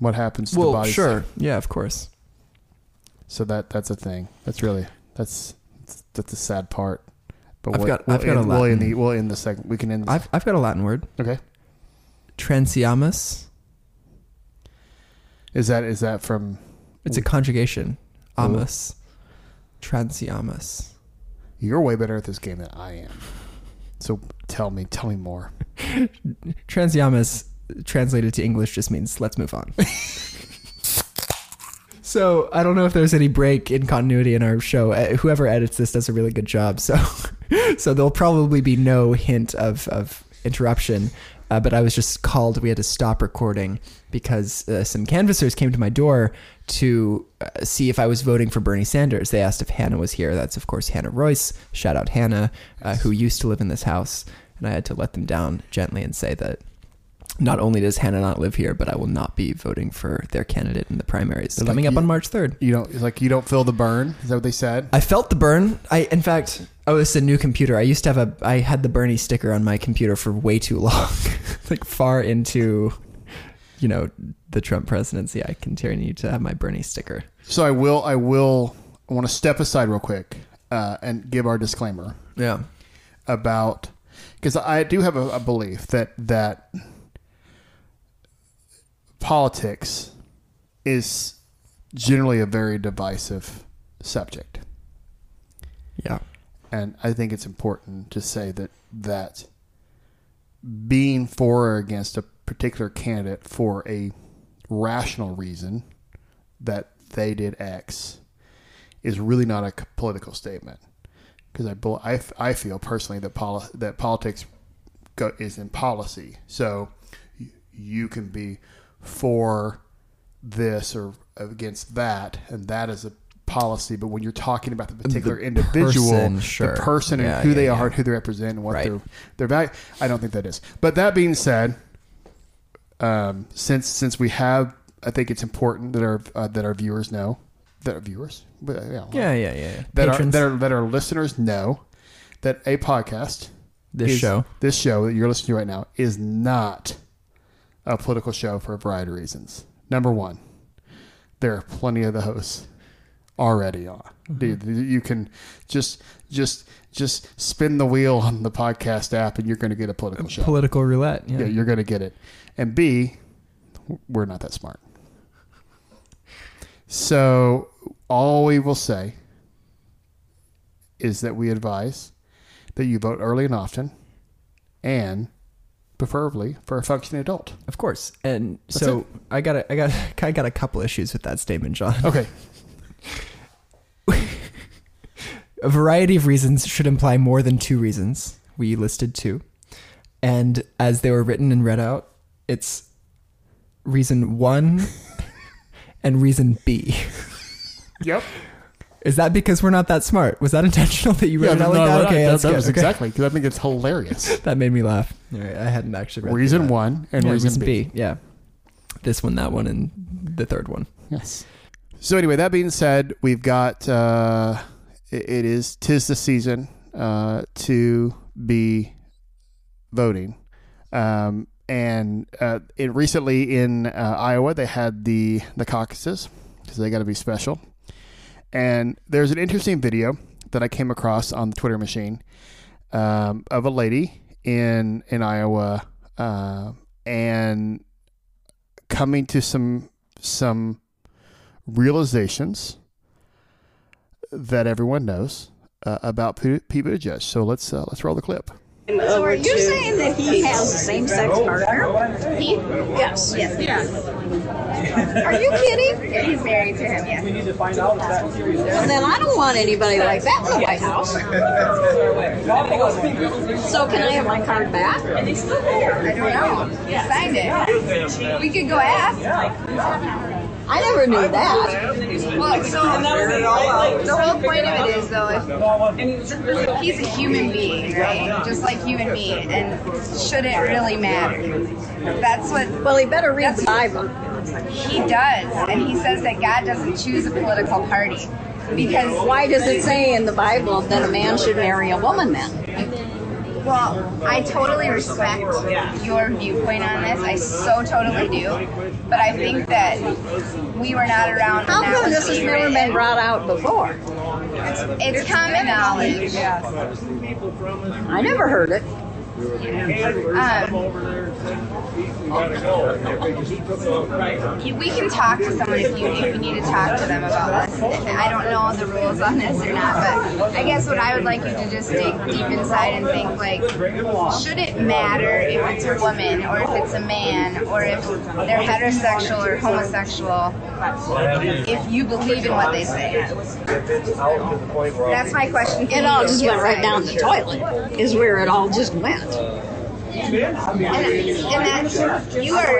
What happens to the Well, body? sure. Yeah, of course. So that that's a thing. That's really that's that's the sad part. But I've we'll, got- we'll I've got end, a we'll end Latin. the we'll end the second. We can end. The, I've I've got a Latin word. okay. Transeamus. Is that is that from? It's a conjugation. Oh. Amus. Transeamus. You're way better at this game than I am. So tell me, tell me more. [laughs] Transeamus translated to English just means let's move on. [laughs] so I don't know if there's any break in continuity in our show. Uh, Whoever edits this does a really good job. So [laughs] so there'll probably be no hint of of interruption. Uh, but I was just called. We had to stop recording because uh, some canvassers came to my door to uh, see if I was voting for Bernie Sanders. They asked if Hannah was here. That's of course Hannah Royce. Shout out Hannah, uh, who used to live in this house. And I had to let them down gently and say that not only does Hannah not live here, but I will not be voting for their candidate in the primaries They're coming like, up on March third. You don't it's like you don't feel the Bern. Is that what they said? I felt the Bern. I, in fact, oh, this is a new computer. I used to have a, I had the Bernie sticker on my computer for way too long, [laughs] like far into, you know, the Trump presidency. I continue to have my Bernie sticker. So I will. I will. I want to step aside real quick uh, and give our disclaimer Yeah. about because I do have a, a belief that that politics is generally a very divisive subject, Yeah. and I think it's important to say that that being for or against a particular candidate for a rational reason that they did X is really not a political statement because I, I, I feel personally that poli- that politics go- is in policy. So you can be for this or against that, and that is a policy. But when you're talking about the particular individual, person, sure. the person Yeah, and who yeah, they yeah. are, and who they represent, and what Right. their their value, I don't think that is. But that being said, um, since since we have, I think it's important that our uh, that our viewers know that our viewers, but, yeah, Yeah, yeah, yeah. yeah. that our, that our that our listeners know that a podcast, this is- show. this show that you're listening to right now, is not a political show for a variety of reasons. Number one, there are plenty of the hosts already on. Mm-hmm. Dude, you can just just just spin the wheel on the podcast app, and you're going to get a political show. Political roulette. Yeah. Yeah, you're going to get it. And B, we're not that smart. So all we will say is that we advise that you vote early and often, and preferably for a functioning adult. Of course. And so I got a, I got [laughs] I got a couple issues with that statement, John. Okay. [laughs] a variety of reasons should imply more than two reasons. We listed two. And as they were written and read out, it's reason one [laughs] and reason B. Yep. Is that because we're not that smart? Was that intentional that you read it out like that? Okay, that, that's that good. was Okay. exactly because I think it's hilarious. [laughs] That made me laugh. All right, I hadn't actually read reason that. one and Yeah, reason, B. Yeah. This one, that one, and the third one. Yes. So anyway, that being said, we've got uh, it, it is tis the season uh, to be voting, um, and uh, it recently in uh, Iowa they had the the caucuses because they got to be special, and there's an interesting video that I came across on the Twitter machine um, of a lady in in Iowa uh, and coming to some some realizations that everyone knows uh, about Pete Buttigieg. So let's uh, let's roll the clip. So are you saying that he has a same-sex partner? He? Yes. Yes. Are you kidding? Yeah, he's married to him, yes. Well, then I don't want anybody like that in the White House. [laughs] So can I have my card back? Are they still there? I don't know. He signed it. We could go ask. I never knew that. Well, so the whole point of it is, though, if he's a human being, right? Just like you and me, and shouldn't really matter. That's what Well, he better read the Bible. he does, and he says that God doesn't choose a political party because Why does it say in the Bible that a man should marry a woman then? Well, I totally respect your viewpoint on this. I so totally do. But I think that we were not around. How come this has never been brought out before? It's common knowledge. I never heard it. Um, we can talk to someone if you, if you need to talk to them about this. I don't know the rules on this or not, but I guess what I would like you to just dig deep inside and think like, should it matter if it's a woman or if it's a man or if they're heterosexual or homosexual if you believe in what they say? That's my question. It all just went right down the toilet, is where it all just went. And, and that you are,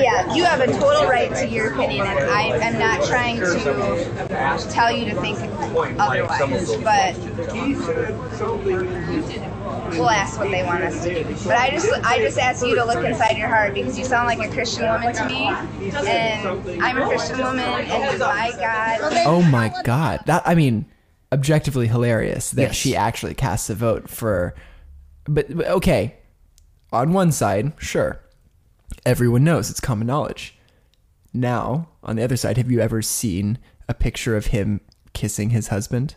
yeah, you have a total right to your opinion, and I am not trying to tell you to think otherwise, but we'll ask what they want us to do. But I just, I just ask you to look inside your heart because you sound like a Christian woman to me, and I'm a Christian woman, and my God, Oh my god. That I mean, objectively hilarious that Yes. she actually casts a vote for but, but okay. On one side, sure. Everyone knows it's common knowledge. Now, on the other side, have you ever seen a picture of him kissing his husband?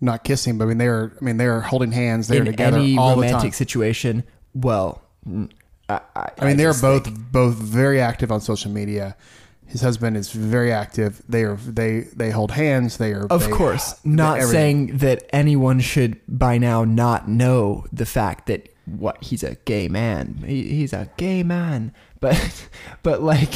Not kissing, but I mean they're I mean they're holding hands. They're in together any all the time. situation? Well, I, I, I mean they're both think- both very active on social media. His husband is very active. They are they they hold hands. They are Of they- course, not saying that anyone should by now not know the fact that what he's a gay man. He, he's a gay man, but [laughs] but like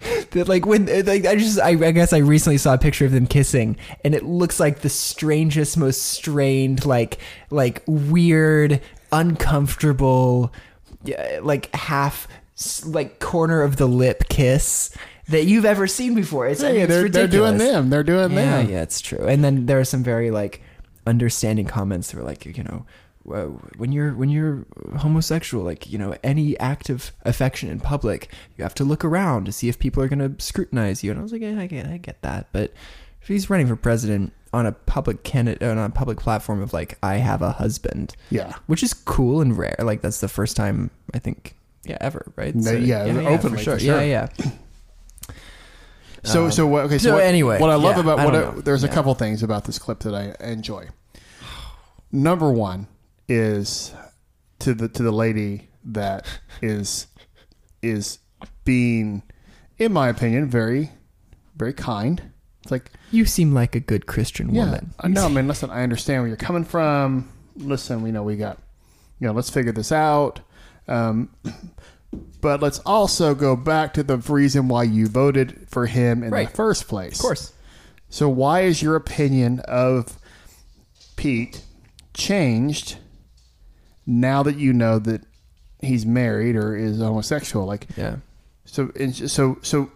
[laughs] that like when uh, like I just I, I guess I recently saw a picture of them kissing and it looks like the strangest, most strained, like like weird, uncomfortable, yeah, like half like corner of the lip kiss. That you've ever seen before? It's, I mean, it's they're, they're doing ridiculous. them. They're doing Yeah, them. yeah, it's true. And then there are some very like understanding comments that were like, you know, "Well, when you're when you're homosexual, like you know, any act of affection in public, you have to look around to see if people are going to scrutinize you. And I was like, yeah, I get, I get that, but if he's running for president on a public candidate on a public platform of like, I have a husband, Yeah. which is cool and rare. Like that's the first time I think, yeah, ever, right? No, yeah, openly, for sure. yeah, yeah. [clears throat] So so what? Okay. So, so what, anyway, what I love yeah, about I what don't I, know. there's a Yeah. couple things about this clip that I enjoy. Number one is to the to the lady that is is being, in my opinion, very very kind. It's like You seem like a good Christian yeah, woman. I know. I mean, listen, I understand where you're coming from. Listen, we know we got, you know, let's figure this out. Um, but let's also go back to the reason why you voted for him in Right. the first place. Of course. So why is your opinion of Pete changed now that you know that he's married or is homosexual? Like, Yeah. so and so so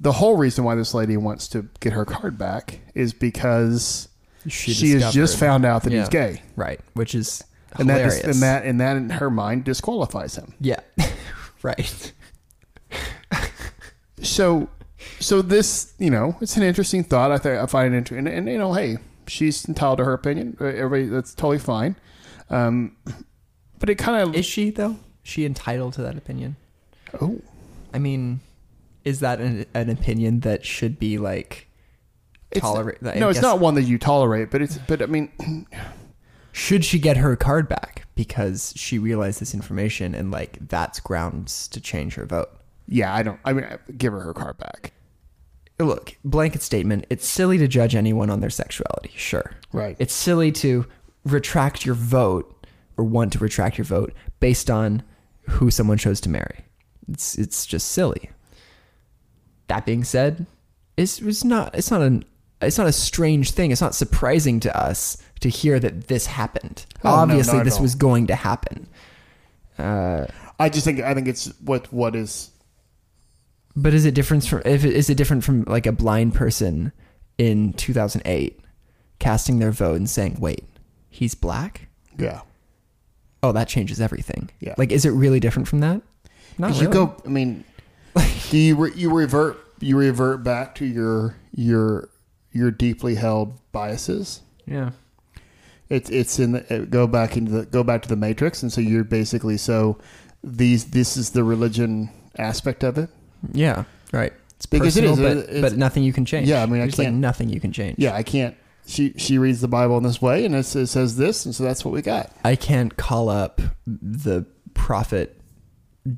the whole reason why this lady wants to get her card back is because She has just discovered- found out that Yeah. he's gay, Right. Which is and that and that and that in her mind disqualifies him. yeah. [laughs] right. [laughs] So, so this, you know, it's an interesting thought. I think I find it interesting, and, and you know, hey, she's entitled to her opinion. Uh, Everybody, that's totally fine. Um, but it kind of Is she though? She entitled to that opinion? oh, I mean, is that an, an opinion that should be like tolerate? No, it's not one that you tolerate, but it's, but I mean, [clears throat] Should she get her card back because she realized this information and like that's grounds to change her vote? yeah, I don't. I mean, give her her card back. Look, blanket statement. It's silly to judge anyone on their sexuality. Sure. Right. It's silly to retract your vote or want to retract your vote based on who someone chose to marry. It's it's just silly. That being said, it's, it's not it's not an it's not a strange thing. It's not surprising to us to hear that this happened. Oh, Obviously, at this all. was going to happen. Uh, I just think I think it's what what is But is it different from if it, is it different from like a blind person in 2008 casting their vote and saying, "Wait, he's black"? yeah. Oh, that changes everything. Yeah. Like, is it really different from that? Not Because really. you go. I mean, do you re, you revert you revert back to your your your deeply held biases? Yeah. It's it's in the, uh, go back into the go back to the matrix, and so you're basically so these this is the religion aspect of it. Yeah. Right. It's Because it personal, is, but, but nothing you can change. Yeah, I mean, I There's like can't- nothing you can change. Yeah, I can't. She she reads the Bible in this way, and it says, it says this, and so that's what we got. I can't call up the prophet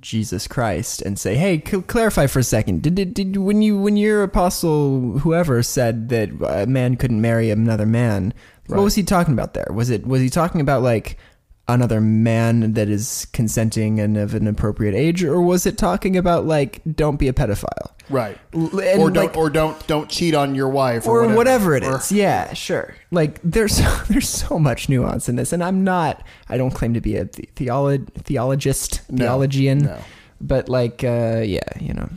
Jesus Christ and say, "Hey, cl- clarify for a second. Did, did did when you when your apostle whoever said that a man couldn't marry another man, Right. what was he talking about there? Was it was he talking about like another man that is consenting and of an appropriate age, or was it talking about like don't be a pedophile? Right. L- and, or don't like- or don't don't cheat on your wife or or, whatever, it Or- is. Yeah, sure. Like there's [laughs] there's so much nuance in this, and I'm not. I don't claim to be a the- theolo- theologist, No, theologian, no. but like, uh, yeah, you know,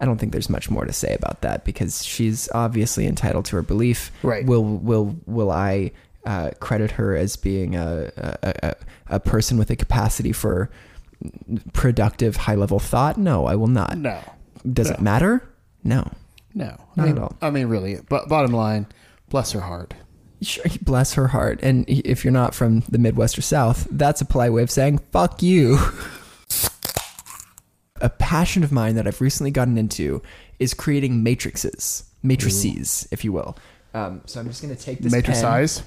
I don't think there's much more to say about that because she's obviously entitled to her belief. Right. Will will will I uh, credit her as being a, a a person with a capacity for productive, high level thought? No, I will not. No. Does No. it matter? No. No, Not I mean, at all. I mean, really. But bottom line, bless her heart. Sure, bless her heart. And if you're not from the Midwest or South, that's a polite way of saying fuck you. [laughs] a passion of mine that I've recently gotten into is creating matrices, matrices, if you will. Um, so I'm just going to take this Matrix pen, size.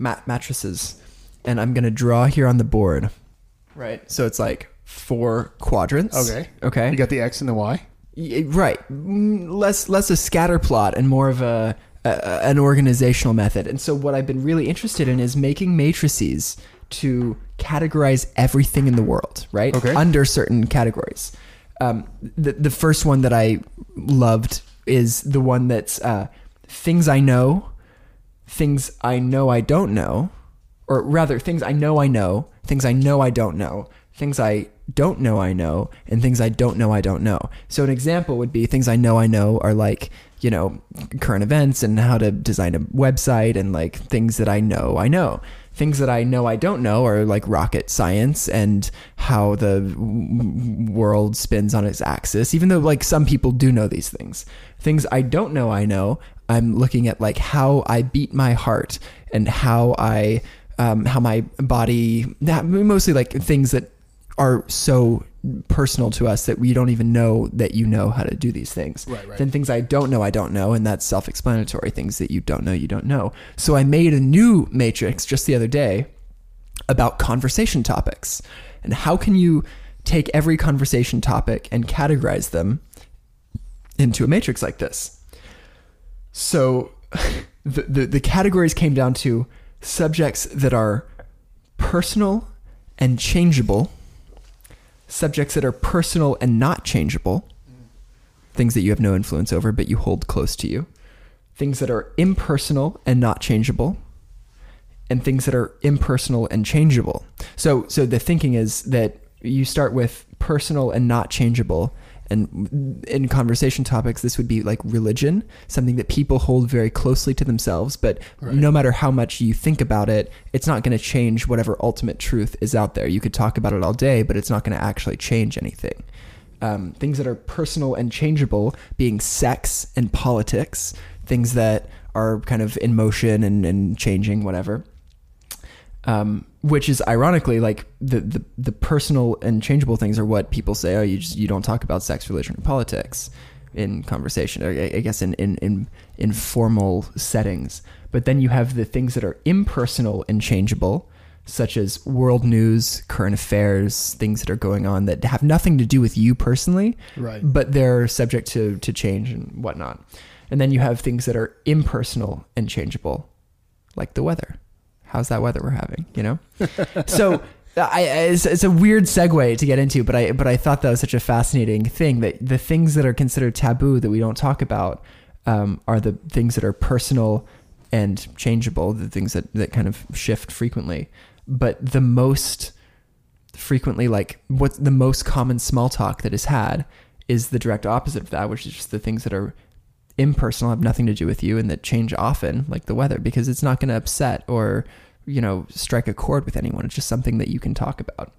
Mat- mattresses, and I'm going to draw here on the board. Right. So it's like four quadrants. Okay. Okay. You got the X and the Y. Y- Right. Mm, Less less a scatter plot and more of a, a an organizational method. And so what I've been really interested in is making matrices to categorize everything in the world, right? Okay. Under certain categories. Um, the the first one that I loved is the one that's uh, things I know, things I know I don't know, or rather things I know I know, things I know I don't know, things I don't know I know, and things I don't know I don't know. So an example would be things I know I know are like, you know, current events and how to design a website and like things that I know I know. Things that I know I don't know are like rocket science and how the world spins on its axis, even though like some people do know these things. Things I don't know I know, I'm looking at like how I beat my heart and how I um, how my body that mostly like things that are so personal to us that we don't even know that you know how to do these things. Right, right. Then things I don't know, I don't know, and that's self-explanatory. Things that you don't know, you don't know. So I made a new matrix just the other day about conversation topics and how can you take every conversation topic and categorize them into a matrix like this. So [laughs] the, the, the categories came down to subjects that are personal and changeable, subjects that are personal and not changeable, things that you have no influence over, but you hold close to you. Things that are impersonal and not changeable, and things that are impersonal and changeable. So, so the thinking is that you start with personal and not changeable. And in conversation topics, this would be like religion, something that people hold very closely to themselves. But no matter how much you think about it, it's not going to change whatever ultimate truth is out there. You could talk about it all day, but it's not going to actually change anything. Um, things that are personal and changeable, being sex and politics, things that are kind of in motion and, and changing, whatever um, which is ironically like the, the the personal and changeable things are what people say. Oh, you just you don't talk about sex, religion, or politics in conversation. Or I I guess in in in informal settings. But then you have the things that are impersonal and changeable, such as world news, current affairs, things that are going on that have nothing to do with you personally, Right. but they're subject to to change and whatnot. And then you have things that are impersonal and changeable, like the weather. How's that weather we're having? You know. [laughs] so I, it's, it's a weird segue to get into, but I but I thought that was such a fascinating thing that the things that are considered taboo that we don't talk about um, are the things that are personal and changeable, the things that that kind of shift frequently. But the most frequently like what's the most common small talk that is had is the direct opposite of that, which is just the things that are impersonal, have nothing to do with you, and that change often, like the weather, because it's not going to upset or you know strike a chord with anyone. It's just something that you can talk about.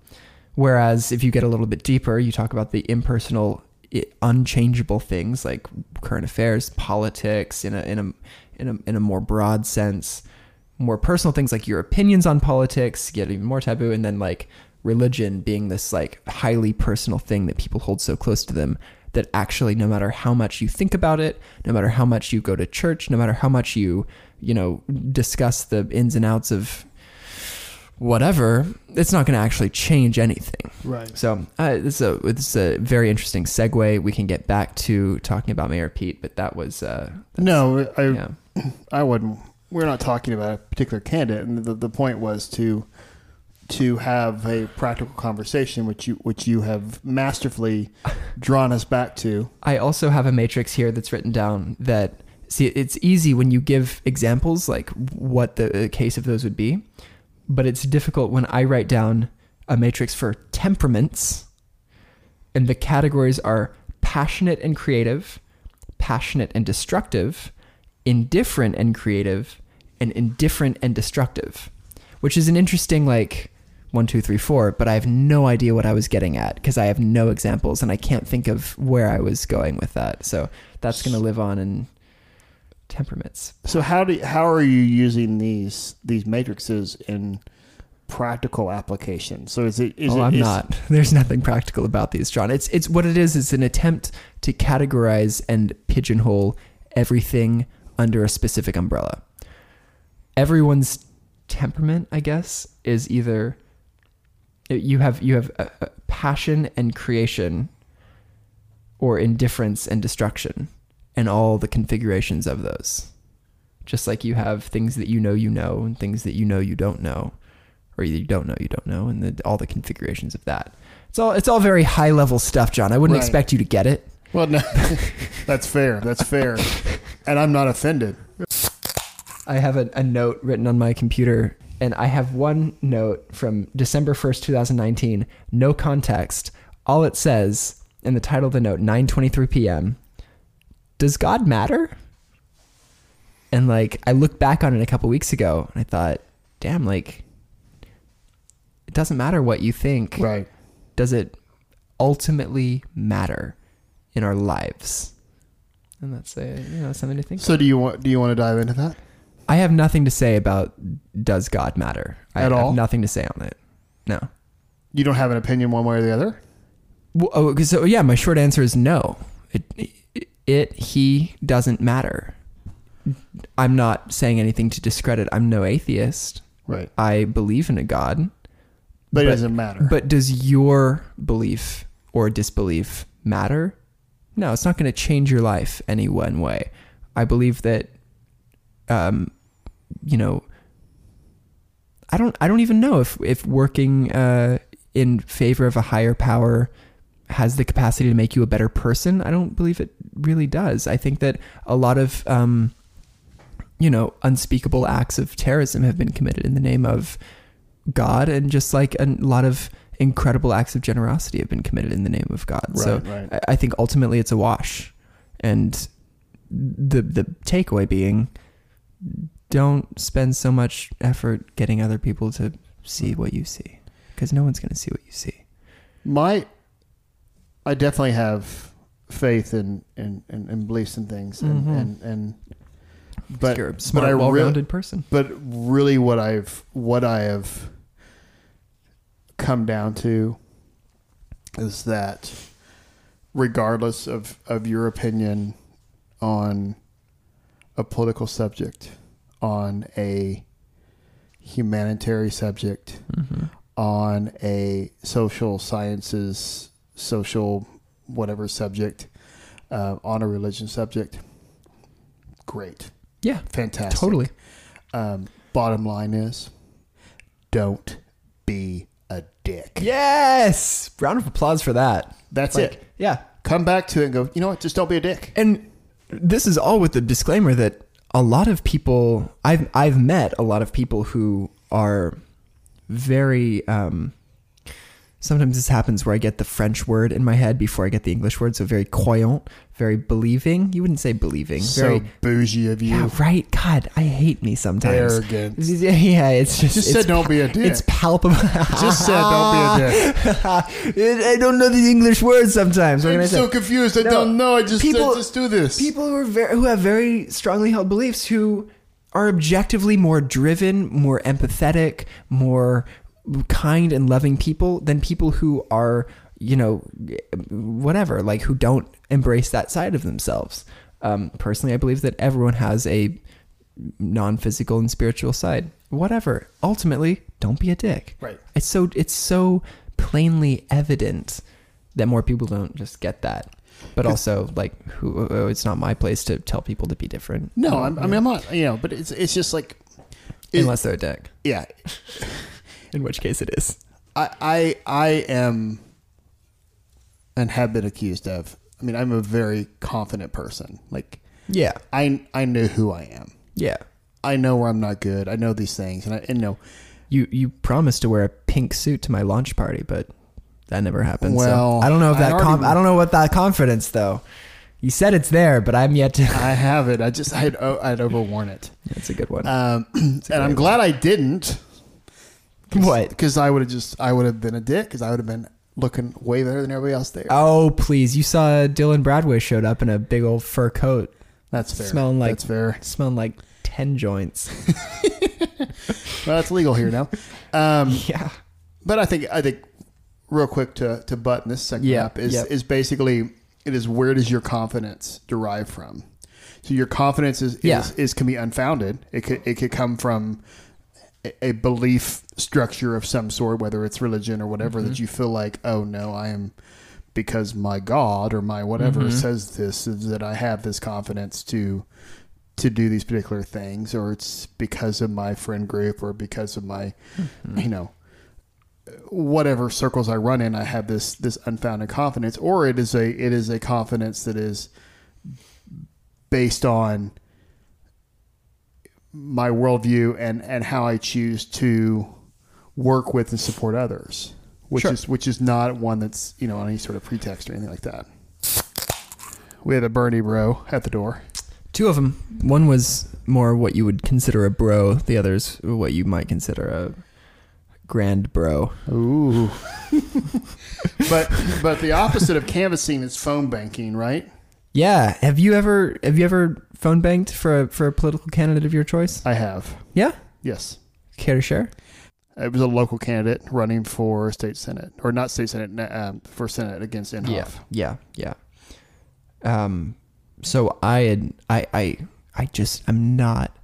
Whereas if you get a little bit deeper, you talk about the impersonal, unchangeable things like current affairs, politics, in a in a in a in a more broad sense, more personal things like your opinions on politics get even more taboo, and then like religion being this like highly personal thing that people hold so close to them that actually no matter how much you think about it no matter how much you go to church no matter how much you you know discuss the ins and outs of whatever it's not going to actually change anything Right. so uh, this is a this is a very interesting segue we can get back to talking about mayor pete but that was uh No, I yeah [clears throat] I wouldn't. We're not talking about a particular candidate, and the, the point was to to have a practical conversation, which you which you have masterfully drawn us back to. I also have a matrix here that's written down that see it's easy when you give examples like what the case of those would be, but it's difficult when I write down a matrix for temperaments and the categories are passionate and creative, passionate and destructive, indifferent and creative, and indifferent and destructive, which is an interesting like one, two, three, four, but I have no idea what I was getting at because I have no examples and I can't think of where I was going with that. So that's going to live on in temperaments. So how do how are you using these these matrices in practical application? So is it is oh, it I'm is- not. [laughs] There's nothing practical about these, John. It's it's what it is. It's an attempt to categorize and pigeonhole everything under a specific umbrella. Everyone's temperament, I guess, is either you have you have a, a passion and creation, or indifference and destruction, and all the configurations of those. Just like you have things that you know you know and things that you know you don't know or you don't know you don't know and the, all the configurations of that it's all it's all very high level stuff john i wouldn't Right. expect you to get it Well, no, [laughs] that's fair. That's fair, and I'm not offended. i have a, a note written on my computer and i have one note from december 1st 2019 no context all it says in the title of the note 9.23 p.m does god matter and like i looked back on it a couple weeks ago and i thought damn like it doesn't matter what you think Right. does it ultimately matter in our lives? And that's a, you know something to think. So do you want do you want to dive into that? I have nothing to say about does God matter I At have all? nothing to say on it. No. You don't have an opinion one way or the other. Well, oh, so yeah, my short answer is no. It, it, it he doesn't matter. I'm not saying anything to discredit. I'm no atheist. Right. I believe in a God. But, it doesn't matter. But does your belief or disbelief matter? No, it's not going to change your life any one way. I believe that, um, you know, I don't, I don't even know if if working uh, in favor of a higher power has the capacity to make you a better person. I don't believe it really does. I think that a lot of um, you know unspeakable acts of terrorism have been committed in the name of God, and just like a lot of incredible acts of generosity have been committed in the name of God. so Right, right. I, I think ultimately it's a wash, and the the takeaway being don't spend so much effort getting other people to see what you see because no one's going to see what you see. My, I definitely have faith and in, in, in beliefs and things, and Mhm. and, and but You're a smart, really- well-rounded person. But really, what I've what I have come down to is that regardless of, of your opinion on a political subject, on a humanitarian subject, Mm-hmm. on a social sciences, social whatever subject, uh, on a religion subject, great. Yeah, Fantastic. totally. Um, bottom line is don't be a dick. Yes, round of applause for that. That's Like, it. Yeah, Come back to it and go, you know what? Just don't be a dick. and this is all with the disclaimer that a lot of people I've I've met a lot of people who are very um sometimes this happens where I get the French word in my head before I get the English word so very croyant very believing you wouldn't say believing So very bougie of you. yeah right god I hate me sometimes Arrogant. [laughs] yeah it's just Just it's said don't be a dick. it's palpable [laughs] Just said don't be a [laughs] dick. I don't know the English words sometimes what I I'm so confused. I No, don't know. I just people- said just do this. people who are very, who have very strongly held beliefs who are objectively more driven, more empathetic, more kind and loving people than people who are, you know, whatever, like who don't embrace that side of themselves. Um, personally, I believe that everyone has a non-physical and spiritual side. Whatever. Ultimately, don't be a dick. Right. It's so it's so plainly evident that more people don't just get that. But also, like, who? oh, It's not my place to tell people to be different. no, I'm, I mean I'm not. You know, but it's it's just like, it- unless they're a dick. yeah. [laughs] In which case, it is. I I I am, and have been accused of. I mean, I'm a very confident person. Like Yeah. I I know who I am. Yeah. I know where I'm not good. I know these things, and I and know. You you promised to wear a pink suit to my launch party, but that never happened. Well, so I don't know if I that. Com- I don't know what that confidence though. You said it's there, but I'm yet to. I have it. I just I had oh, I'd overworn it. That's a good one. Um, and I'm glad I didn't. What? Because I would have just I would have been a dick. Because I would have been looking way better than everybody else there. Oh please! You saw Dylan Bradway showed up in a big old fur coat, That's fair. smelling like that's fair. smelling like ten joints. [laughs] Well, that's legal here now. Um, [laughs] yeah. but I think I think real quick to to button this segment Yeah, up is yep. is basically it is where does your confidence derive from? So your confidence is Yeah. is, is can be unfounded. It could it could come from a belief structure of some sort, whether it's religion or whatever, Mm-hmm. that you feel like, oh no, I am because my God or my whatever Mm-hmm. says this is that I have this confidence to to do these particular things, or it's because of my friend group or because of my Mm-hmm. you know whatever circles I run in, I have this this unfounded confidence, or it is a it is a confidence that is based on my worldview and and how I choose to work with and support others, which Sure. is which is not one that's you know on any sort of pretext or anything like that. We had a Bernie bro at the door. Two of them. One was more what you would consider a bro. The other's what you might consider a grand bro. Ooh. [laughs] but but the opposite of canvassing is phone banking, right? Yeah. Have you ever have you ever phone banked for a for a political candidate of your choice? I have. Yeah. Yes. Care to share? It was a local candidate running for state senate, or not state senate, um, for senate against Inhofe. Yeah. Yeah. Um. So I had I I I just I'm not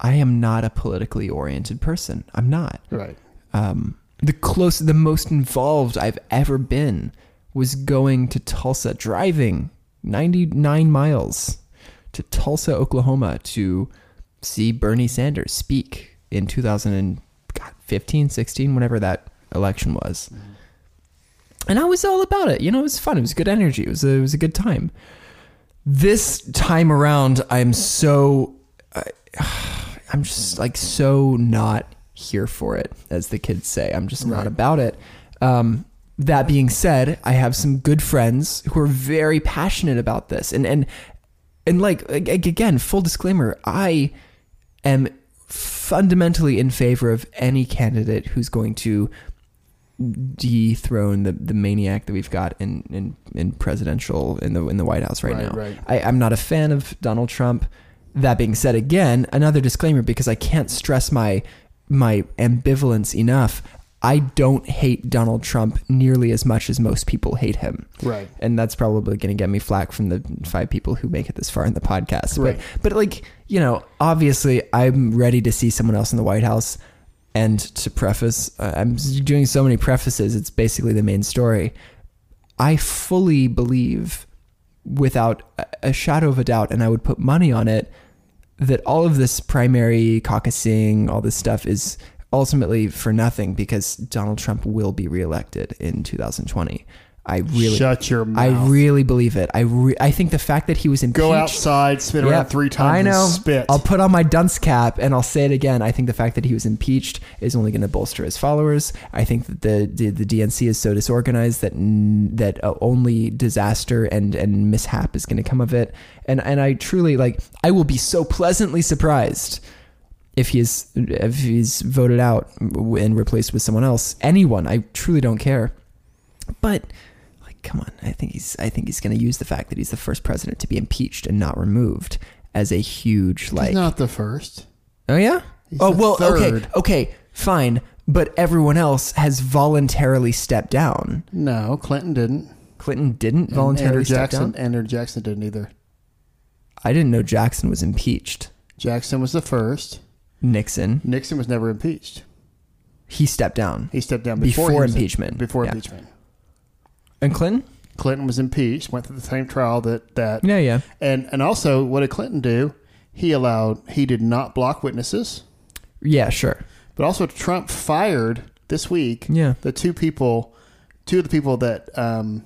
I am not a politically oriented person. I'm not. Right. um, the close, the most involved I've ever been was going to Tulsa, driving 99 miles to Tulsa, Oklahoma to see Bernie Sanders speak in 2015, 16, whenever that election was. and I was all about it. You know, it was fun. It was good energy. It was a, it was a good time. This time around, I'm so I, [sighs] I'm just like so not here for it, as the kids say. I'm just not about it. Um, that being said, I have some good friends who are very passionate about this, and and and like ag- ag- again, full disclaimer, I am fundamentally in favor of any candidate who's going to dethrone the, the maniac that we've got in, in, in presidential in the in the White House right, Right, now. right. I, I'm not a fan of Donald Trump. That being said, again, another disclaimer because I can't stress my my ambivalence enough. I don't hate Donald Trump nearly as much as most people hate him. Right. And that's probably going to get me flack from the five people who make it this far in the podcast. Right. But but like, you know, obviously I'm ready to see someone else in the White House and to preface uh, I'm doing so many prefaces, it's basically the main story. I fully believe without a- a shadow of a doubt and I would put money on it that all of this primary caucusing, all this stuff is ultimately for nothing because Donald Trump will be reelected in 2020. I really Shut your I really believe it. I re- I think the fact that he was impeached Go outside, spit spin around three times, I know. spit. I'll put on my dunce cap and I'll say it again. I think the fact that he was impeached is only going to bolster his followers. I think that the the, the DNC is so disorganized that n- that uh, only disaster and and mishap is going to come of it. And and I truly like I will be so pleasantly surprised if he's if he's voted out and replaced with someone else. Anyone, I truly don't care. But like, come on, I think he's I think he's going to use the fact that he's the first president to be impeached and not removed as a huge like. He's not the first. oh yeah. He's oh the well, okay, third. okay, fine. But everyone else has voluntarily stepped down. No, Clinton didn't. Clinton didn't And voluntarily Andrew step Jackson. down. Andrew Jackson didn't either. I didn't know Jackson was impeached. Jackson was the first. Nixon, Nixon was never impeached. he stepped down. He stepped down before, Before impeachment. Before Yeah. impeachment. And Clinton? Clinton was impeached. Went through the same trial that that. Yeah, yeah. And and also, what did Clinton do? He allowed. He did not block witnesses. Yeah, sure. But also, Trump fired this week. Yeah. The two people, two of the people that um,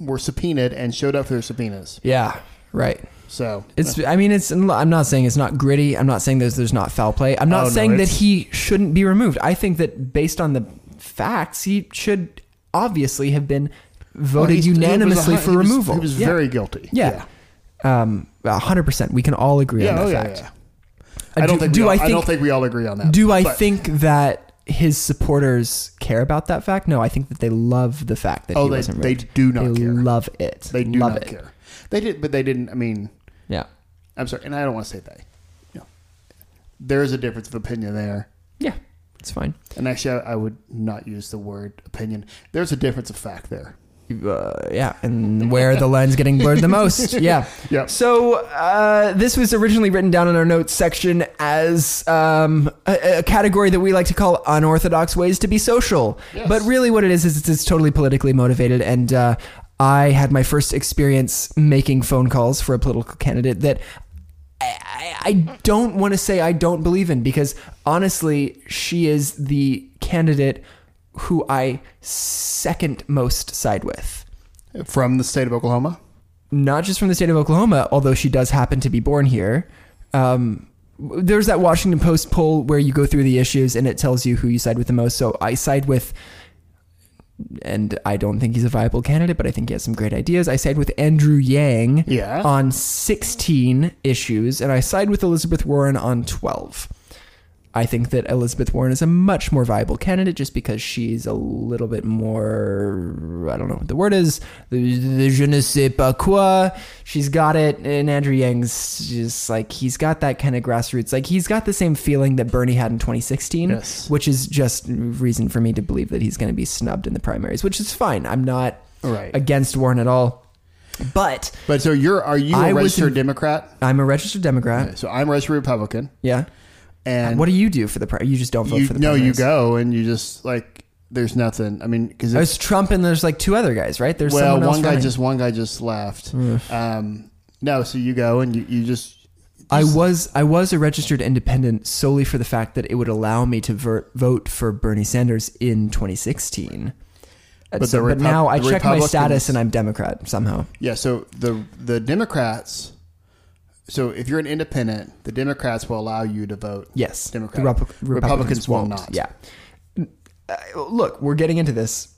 were subpoenaed and showed up for their subpoenas. Yeah, right. So It's. I mean, it's. I'm not saying it's not gritty. I'm not saying there's there's not foul play. I'm not Oh, no, saying that he shouldn't be removed. I think that based on the facts, he should obviously have been voted a unanimously for he was- removal. He was Yeah. very guilty. Yeah. Um, a hundred percent. We can all agree Yeah. on that Oh fact. yeah. Uh, I don't do- think. do all, I I, don't think we all agree on that. Do I But- think that his supporters care about that fact? No, I think that they love the fact that Oh, he they- wasn't they do not they care. love it. They do love not it. care. They did, but they didn't. I mean, Yeah. I'm sorry, and I don't want to say they. You know, there is a difference of opinion there. Yeah. It's fine. And actually, I, I would not use the word opinion. There's a difference of fact there. uh, yeah, and where the line's getting blurred the most. [laughs] Yeah. Yep. So uh, this was originally written down in our notes section as um, a, a category that we like to call unorthodox ways to be social. Yes. But really, what it is is it's, it's totally politically motivated, and uh, I had my first experience making phone calls for a political candidate that. I- I, don't want to say I don't believe in because honestly, she is the candidate who I second most side with. From the state of Oklahoma. Not just from the state of Oklahoma, although she does happen to be born here. Um, there's that Washington Post poll where you go through the issues and it tells you who you side with the most. So I side with, and I don't think he's a viable candidate, but I think he has some great ideas. I side with Andrew Yang Yeah. on 16 issues, and I side with Elizabeth Warren on 12. I think that Elizabeth Warren is a much more viable candidate just because she's a little bit more, I don't know what the word is, the, je ne sais pas quoi. She's got it. And Andrew Yang's just like, he's got that kind of grassroots. Like, he's got the same feeling that Bernie had in 2016, Yes. which is just reason for me to believe that he's going to be snubbed in the primaries, which is fine. I'm not Right. against Warren at all. But But so you're are you a I registered Democrat? I'm a registered Democrat. So I'm a registered Republican. Yeah. And what do you do for the pri- You just don't vote you for the no, you go and you just like there's nothing. I mean, because There's Trump and there's like two other guys, right? There's well, one guy running. just one guy just left. Um, no, so you go and you, you just I was I was a registered independent solely for the fact that it would allow me to ver- vote for Bernie Sanders in 2016. But so- the but now I check my status and I'm Democrat somehow. Yeah, so the the Democrats. So if you're an independent, the Democrats will allow you to vote. Yes, Democrat. The Repu- Republicans, will won't. Yeah. Uh, look, we're getting into this.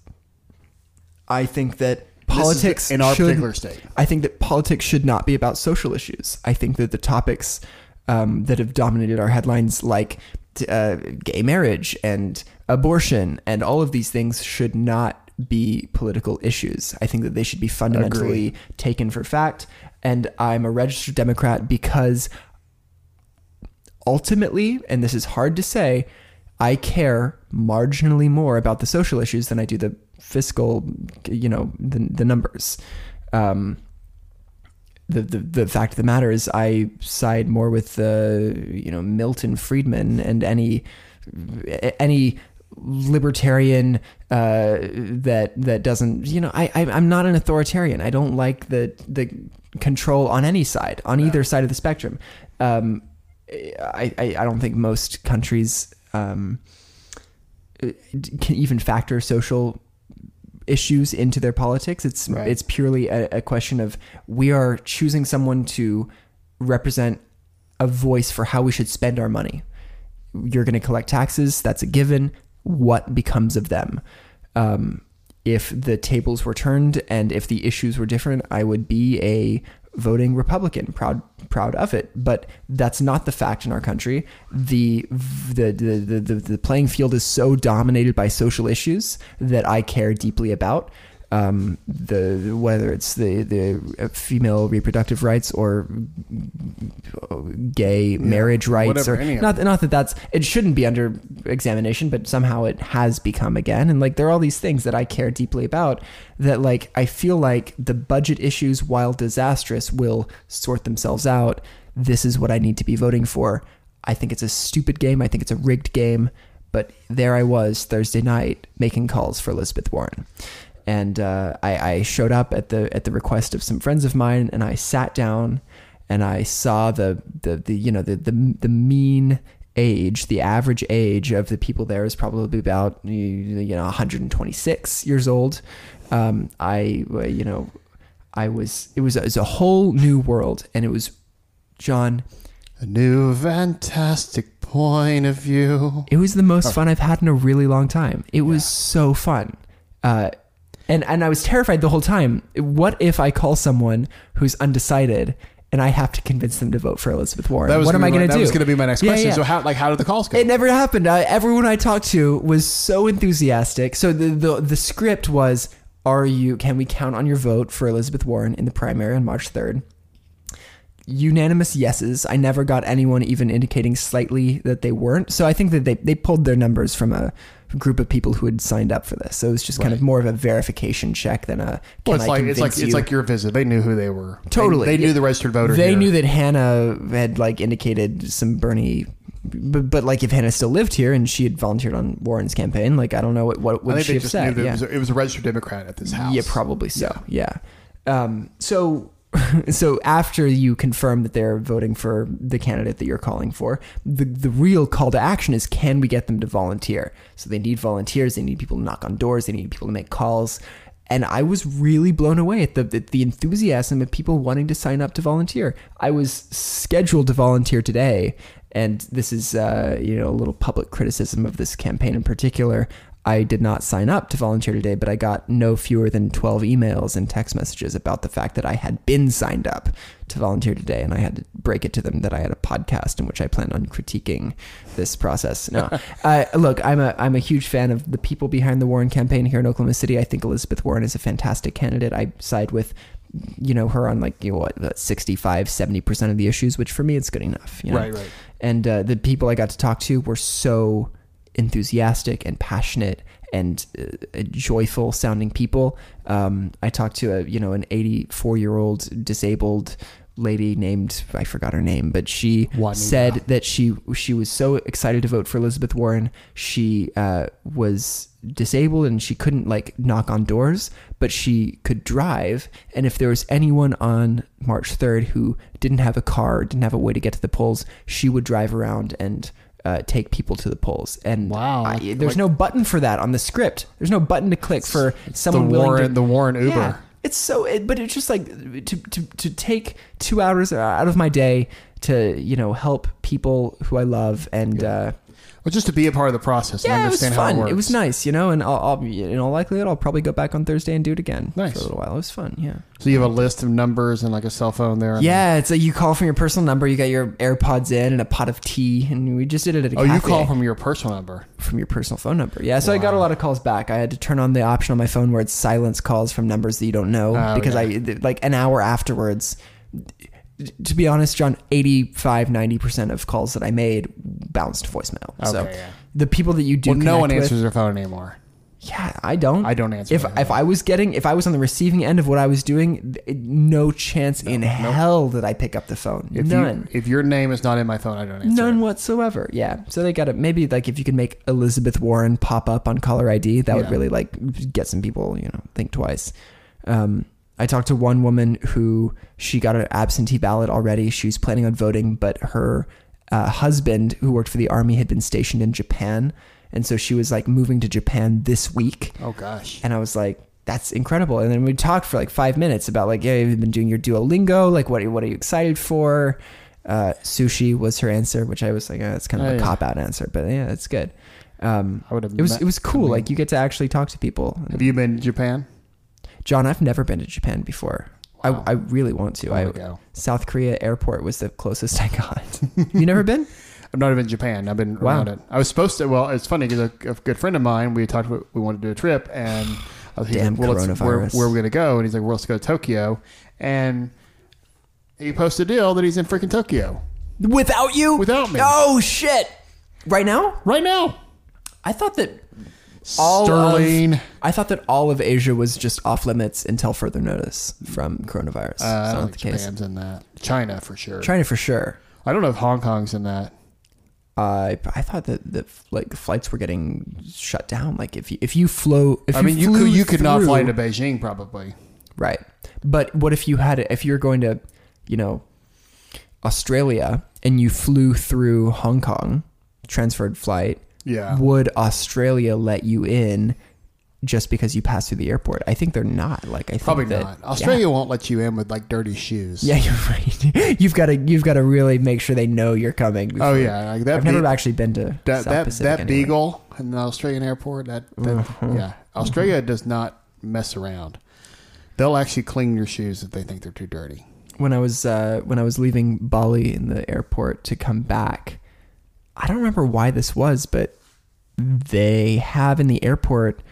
I think that politics in our should- particular state. I think that politics should not be about social issues. I think that the topics um, that have dominated our headlines, like uh, gay marriage and abortion, and all of these things, should not be political issues. I think that they should be fundamentally taken for fact. And I'm a registered Democrat because ultimately, and this is hard to say, I care marginally more about the social issues than I do the fiscal, you know, the, the numbers. Um, the, the the fact of the matter is, I side more with the you know Milton Friedman and any any libertarian uh, that that doesn't you know I, I I'm not an authoritarian. I don't like the the control on any side on either side of the spectrum. Um, I, I I don't think most countries um, can even factor social issues into their politics. It's Right. it's purely a, a question of we are choosing someone to represent a voice for how we should spend our money. You're going to collect taxes. That's a given. What becomes of them? Um, if the tables were turned and if the issues were different, I would be a voting Republican, proud proud of it. But that's not the fact in our country. The the the the, the, the playing field is so dominated by social issues that I care deeply about. Um, the whether it's the the female reproductive rights or gay marriage rights whatever, or not not that that's it shouldn't be under examination but somehow it has become again. And like there are all these things that I care deeply about that like I feel like the budget issues while disastrous will sort themselves out. This is what I need to be voting for. I think it's a stupid game. I think it's a rigged game. But there I was Thursday night making calls for Elizabeth Warren and uh, I, I showed up at the at the request of some friends of mine and I sat down and I saw the the, the you know the, the the mean age the average age of the people there is probably about you know 126 years old um, I you know I was it was, it was a whole new world and it was John A new fantastic point of view. It was the most fun I've had in a really long time. It was so fun. Uh, and, and I was terrified the whole time. What if I call someone who's undecided and I have to convince them to vote for Elizabeth Warren? That was what am I going to do? That was going to be my next Yeah, question. yeah. So how like how did the calls go? It never happened. Uh, everyone I talked to was so enthusiastic. So the, the the script was: Are you? Can we count on your vote for Elizabeth Warren in the primary on March third? Unanimous yeses. I never got anyone even indicating slightly that they weren't. So I think that they they pulled their numbers from a group of people who had signed up for this. So it was just kind of more of a verification check than a. well, it's I like it's like convince it's like your visit. They knew who they were. They- Totally. They, knew the registered voter. They here. knew that Hannah had like indicated some Bernie, but, but like if Hannah still lived here and she had volunteered on Warren's campaign, like I don't know what what would she they have just said. yeah. it, was a, it was a registered Democrat at this house. Yeah, probably so. Yeah. Um, so, [laughs] so after you confirm that they're voting for the candidate that you're calling for, the the real call to action is can we get them to volunteer? So they need volunteers. They need people to knock on doors. They need people to make calls. And I was really blown away at the, the enthusiasm of people wanting to sign up to volunteer. I was scheduled to volunteer today, and this is uh, you know a little public criticism of this campaign in particular. I did not sign up to volunteer today, but I got no fewer than 12 emails and text messages about the fact that I had been signed up to volunteer today. And I had to break it to them that I had a podcast in which I plan on critiquing this process. No, [laughs] uh, look, I'm a, I'm a huge fan of the people behind the Warren campaign here in Oklahoma City. I think Elizabeth Warren is a fantastic candidate. I side with, you know, her on like, you know, what, 65, 70% of the issues, which for me, it's good enough. You know? Right, right. And uh, the people I got to talk to were so enthusiastic and passionate and uh, joyful sounding people. Um, I talked to a you know an 84 year old disabled lady named I forgot her name, but she Juanita. said that she she was so excited to vote for Elizabeth Warren. She uh, was disabled and she couldn't like knock on doors, but she could drive. And if there was anyone on March 3rd who didn't have a car, didn't have a way to get to the polls, she would drive around and uh, take people to the polls. And Wow. I- Like- there's no button for that on the script. There's no button to click for someone the willing Warren, to the Warren Uber. Yeah. It's so, it, but it's just like to, to to take two hours out of my day to you know help people who I love and. Uh, Well, just to be a part of the process yeah, and it was understand how fun. it works. It was nice, you know, and I'll, I'll in all likelihood I'll probably go back on Thursday and do it again Nice. for a little while. It was fun, yeah. So you have a list of numbers and like a cell phone there. Yeah, it's like you call from your personal number, you got your AirPods in and a pot of tea, and we just did it at a Oh, cafe you call from your personal number. from your personal phone number. Yeah, so I got a lot of calls back. I had to turn on the option on my phone where it's silence calls from numbers that you don't know Oh, because yeah. I like an hour afterwards. To be honest, John, 85 90% of calls that I made bounced to voicemail. so Okay, yeah. the people that you do Well, no one connect with- answers their phone anymore. Yeah, I don't. I don't answer If if I was getting if I was on the receiving end of what I was doing, no chance in hell that I pick up the phone. If None. You, if your name is not in my phone, I don't answer. None it. whatsoever. Yeah. So they got to maybe like if you could make Elizabeth Warren pop up on caller ID, that would really like get some people, you know, think twice. Um, I talked to one woman who she got an absentee ballot already. She was planning on voting, but her uh, husband, who worked for the army, had been stationed in Japan, and so she was like moving to Japan this week. Oh gosh. And I was like, that's incredible. And then we talked for like five minutes about like, yeah, you've been doing your Duolingo. Like, what, what are you excited for? Uh, sushi was her answer, which I was like, oh, that's kind of Oh, a yeah. cop out answer, but yeah, it's good. Um, I would have it was met- it was cool. I mean- like you get to actually talk to people. Have you been to Japan? John, I've never been to Japan before. Wow. I, I really want to. I go. South Korea airport was the closest I got. [laughs] you never been? I've not been to Japan. I've been Wow. around it. I was supposed to. Well, it's funny because a, a good friend of mine, we talked. about- We wanted to do a trip, and I was, Damn like, well, let's, where, coronavirus. where are we going to go? And he's like, well, let's go to Tokyo. And he posted a deal that he's in freaking Tokyo Without you? Without me. Oh shit! Right now? right now. I thought that all Sterling. Of, I thought that all of Asia was just off limits until further notice from coronavirus. Uh, I don't not think the case. Japan's in that. China for sure. China for sure. I don't know if Hong Kong's in that. I I thought that the like flights were getting shut down. Like if you, if you flew, if I mean, you could you could not fly into Beijing probably. Right. But what if you had it, if you're going to, you know, Australia and you flew through Hong Kong, transferred flight, Yeah. would Australia let you in just because you pass through the airport? I think they're not. Like I think Probably that- not. Australia Yeah. won't let you in with like dirty shoes. Yeah, [laughs] you're right. You've got to you've got to really make sure they know you're coming. Oh yeah, like that. I've never actually been to that South that, Pacific that anyway. beagle in the Australian airport. That, that Uh-huh. yeah, Australia does not mess around. They'll actually clean your shoes if they think they're too dirty. when I was uh, when I was leaving Bali in the airport to come back, I don't remember why this was, but they have in the airport.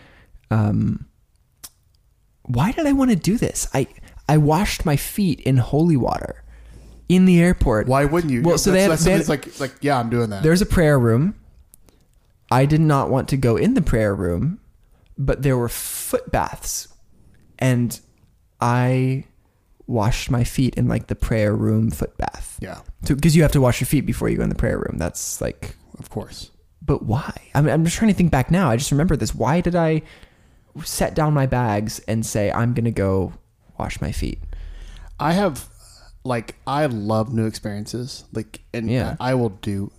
Um, why did I want to do this? I I washed my feet in holy water in the airport. Why wouldn't you? Well, so they had, they had- like it's like yeah, I'm doing that. there's a prayer room. I did not want to go in the prayer room, but there were foot baths, and I washed my feet in like the prayer room foot bath. Yeah, because you have to wash your feet before you go in the prayer room. That's like, of course. but why? I mean, I'm just trying to think back now. I just remember this. Why did I set down my bags and say I'm gonna go wash my feet? I have like I love new experiences. Like and Yeah. I will do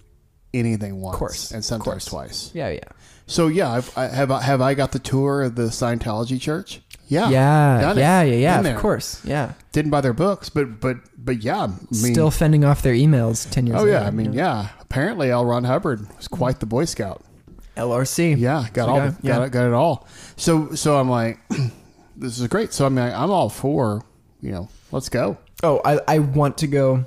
anything once, Of course, and sometimes course. twice. Yeah, yeah, So yeah, I've, I have I- have I got the tour of the Scientology church? Yeah, yeah, yeah, yeah, yeah. Been Of there. course, yeah. Didn't buy their books, but but but yeah, I mean, Still fending off their emails ten years. Oh later, yeah, I mean you know? yeah. Apparently, L. Ron Hubbard was mm-hmm. quite the Boy Scout. LRC. Yeah, got all the, yeah. got it, got it all. So so I'm like, [clears throat] this is great. So I mean, I'm all for you know, let's go. Oh, I, I want to go.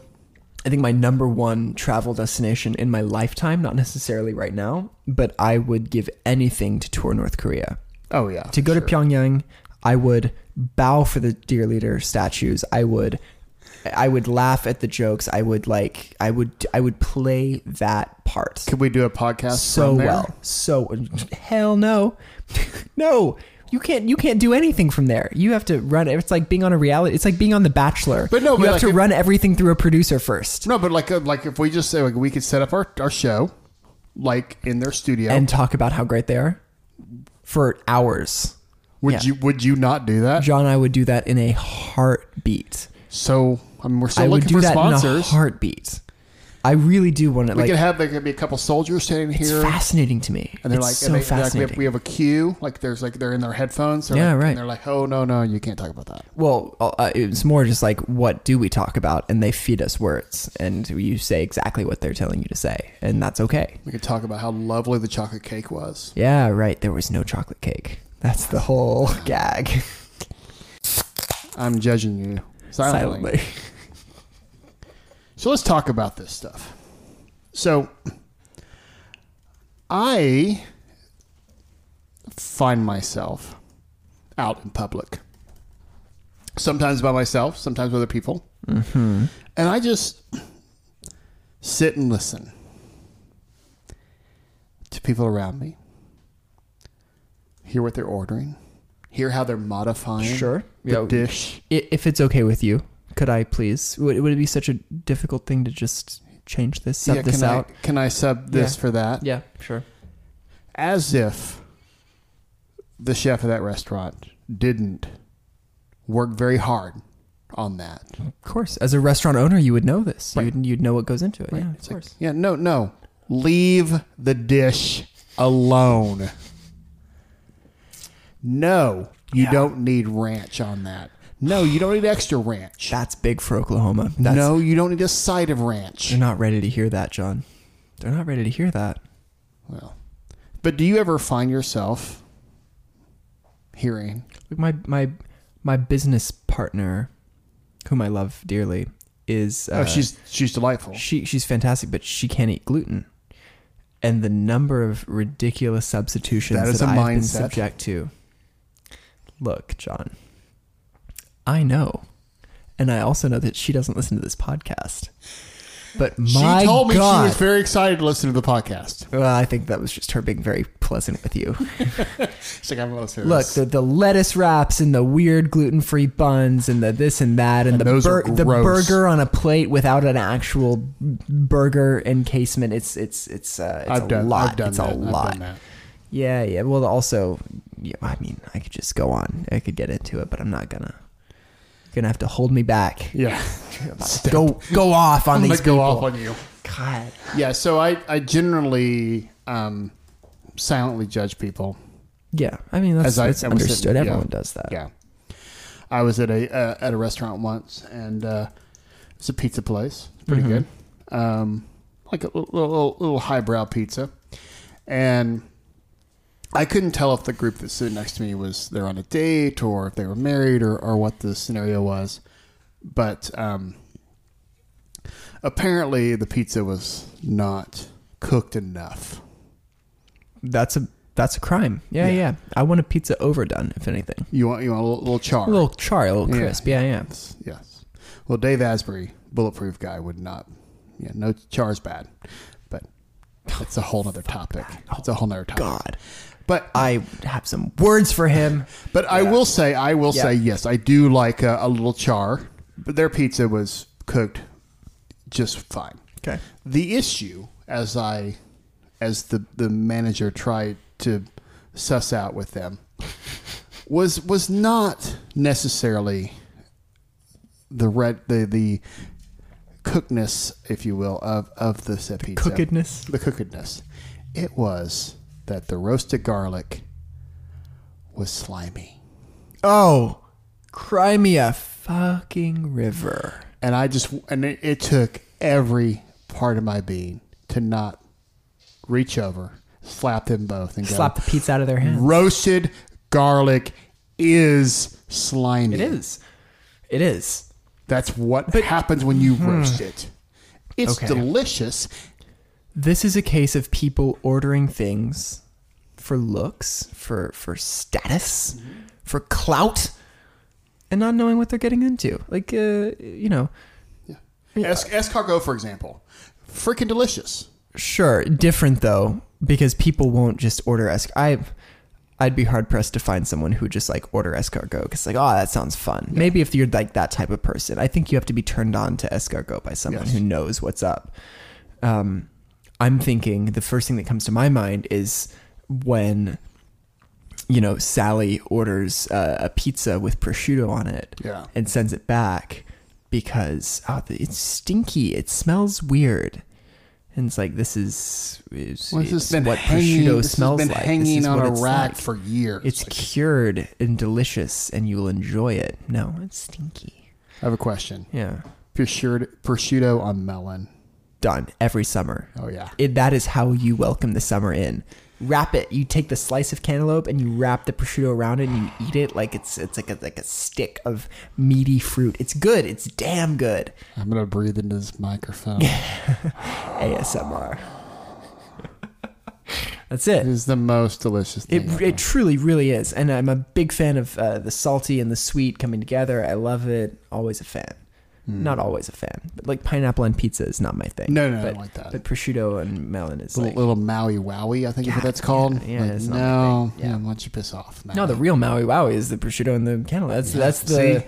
I think my number one travel destination in my lifetime, not necessarily right now, but I would give anything to tour North Korea. Oh yeah, to go to Pyongyang, I would bow for the dear leader statues. I would, I would laugh at the jokes. I would like, I would, I would play that part Could we do a podcast so from there? well. So hell no, [laughs] no. You can't. You can't do anything from there. You have to run. It's like being on a reality. It's like being on The Bachelor. But no, you but have like to if- run everything through a producer first No, but like uh, like if we just say like we could set up our, our show like in their studio. and talk about how great they are for hours. Would yeah. you would you not do that? John, I would do that in a heartbeat. So I mean, we're still I would looking do for that in a sponsors. heartbeat. I really do want to We like. could have there could be a couple soldiers standing it's here, fascinating to me. and they're it's like, so they, they're like, we, have, fascinating. we have a queue. Like there's like they're in their headphones. Yeah, like- right. And they're like, oh no no, you can't talk about that. Well, uh, it's more just like, what do we talk about? And they feed us words, and you say exactly what they're telling you to say, and that's okay. We could talk about how lovely the chocolate cake was. Yeah, right. There was no chocolate cake. That's the whole gag. I'm judging you silently. Silently. So let's talk about this stuff. So I find myself out in public. Sometimes by myself, sometimes with other people. Mm-hmm. And I just sit and listen to people around me, hear what they're ordering, hear how they're modifying Sure. the Yeah. dish. I- If it's okay with you, could I please? Would, would it be such a difficult thing to just change this, sub Yeah, this can out? I can I sub this Yeah. for that? Yeah, sure. As if the chef of that restaurant didn't work very hard on that. Of course. As a restaurant owner, you would know this. Right. You'd, you'd know what goes into it. Yeah, of It's like, course. yeah, no, no. Leave the dish alone. No, you Yeah. don't need ranch on that. No, you don't need extra ranch. That's big for Oklahoma. That's, no, you don't need a side of ranch. They're not ready to hear that, John. They're not ready to hear that. Well, but do you ever find yourself hearing? My my my business partner, whom I love dearly, is uh, oh, she's she's delightful. she she's fantastic, but she can't eat gluten. And the number of ridiculous substitutions That that, is a I've been subject to. Look, John, I know, and I also know that she doesn't listen to this podcast. But my she told me God, she was very excited to listen to the podcast. well, I think that was just her being very pleasant with you. [laughs] She's like, I'm Look, the, the lettuce wraps and the weird gluten free buns and the this and that and, And the are the burger on a plate without an actual burger encasement. It's it's it's uh, it's I've a done. lot. I've done it's that. a lot. I've done that. Yeah, yeah. Well, also, yeah, I mean, I could just go on. I could get into it, but I'm not gonna. You're gonna have to hold me back. Yeah. [laughs] Go go off on I'm these go people. off on you. God. Yeah. So I I generally um, silently judge people. Yeah, I mean that's, As I- that's I understood. yeah. Everyone does that. Yeah. I was at a uh, at a restaurant once, and uh, it's a pizza place, pretty Mhm. good, um, like a little, little, little highbrow pizza, and I couldn't tell if the group that stood next to me was they're on a date or if they were married or, or what the scenario was, but um, apparently the pizza was not cooked enough. That's a that's a crime. Yeah, Yeah. yeah. I want a pizza overdone, if anything. You want you want a little, little char, A little char, a little Yeah, crisp. Yeah, yeah. Yes, yes. Well, Dave Asprey, bulletproof guy, would not. Yeah, no char's bad, but it's a whole other topic. It's a whole other topic. God. But I have some words for him. [laughs] but I will say I will Yeah. say yes, I do like a, a little char, but their pizza was cooked just fine. Okay. The issue, as I, as the the manager tried to suss out with them, was was not necessarily the red the the cookedness, if you will, of of the said pizza. cookedness? The cookedness. It was that the roasted garlic was slimy, Oh, cry me a fucking river. and I just and it, it took every part of my being to not reach over, slap them both, and go. Slap the pizza out of their hands. roasted garlic is slimy. It is. It is. That's what happens when you hmm. roast it. It's Okay. delicious. This is a case of people ordering things for looks, for for status, for clout, and not knowing what they're getting into. Like, uh, you know, Es- escargot, for example, freaking delicious. Sure, different though, because people won't just order esc. I, I'd be hard pressed to find someone who just like order escargot because like, oh, that sounds fun. Maybe if you're like that type of person, I think you have to be turned on to escargot by someone Yes. who knows what's up. Um, I'm thinking the first thing that comes to my mind is when, you know, Sally orders uh, a pizza with prosciutto on it, Yeah. and sends it back because oh, it's stinky. It smells weird. And it's like this is is, Well, this has been what hanging- prosciutto this has smells been like. Hanging on a rack like. for years. It's cured and delicious, and you will enjoy it. No, it's stinky. I have a question. Yeah, Prosciutto, prosciutto on melon. Done every summer. Oh yeah. It, that is how you welcome the summer in. Wrap it. You take the slice of cantaloupe and you wrap the prosciutto around it and you eat it like it's it's like a like a stick of meaty fruit. It's good. It's damn good. I'm gonna breathe into this microphone. [laughs] ASMR. [laughs] That's it. It is the most delicious thing. It, ever. it truly, really is. And I'm a big fan of uh, the salty and the sweet coming together. I love it. Always a fan. Not always a fan, but like pineapple on pizza is not my thing. Hmm. No, no, I but, don't like that. But prosciutto and melon is little, like little Maui Wowie, I think is what that's called. yeah, yeah, Like, it's not my no. Yeah. yeah. Why don't you piss off? no. The real Maui Wowie is the prosciutto and the cantaloupe. That's Yeah, that's the see?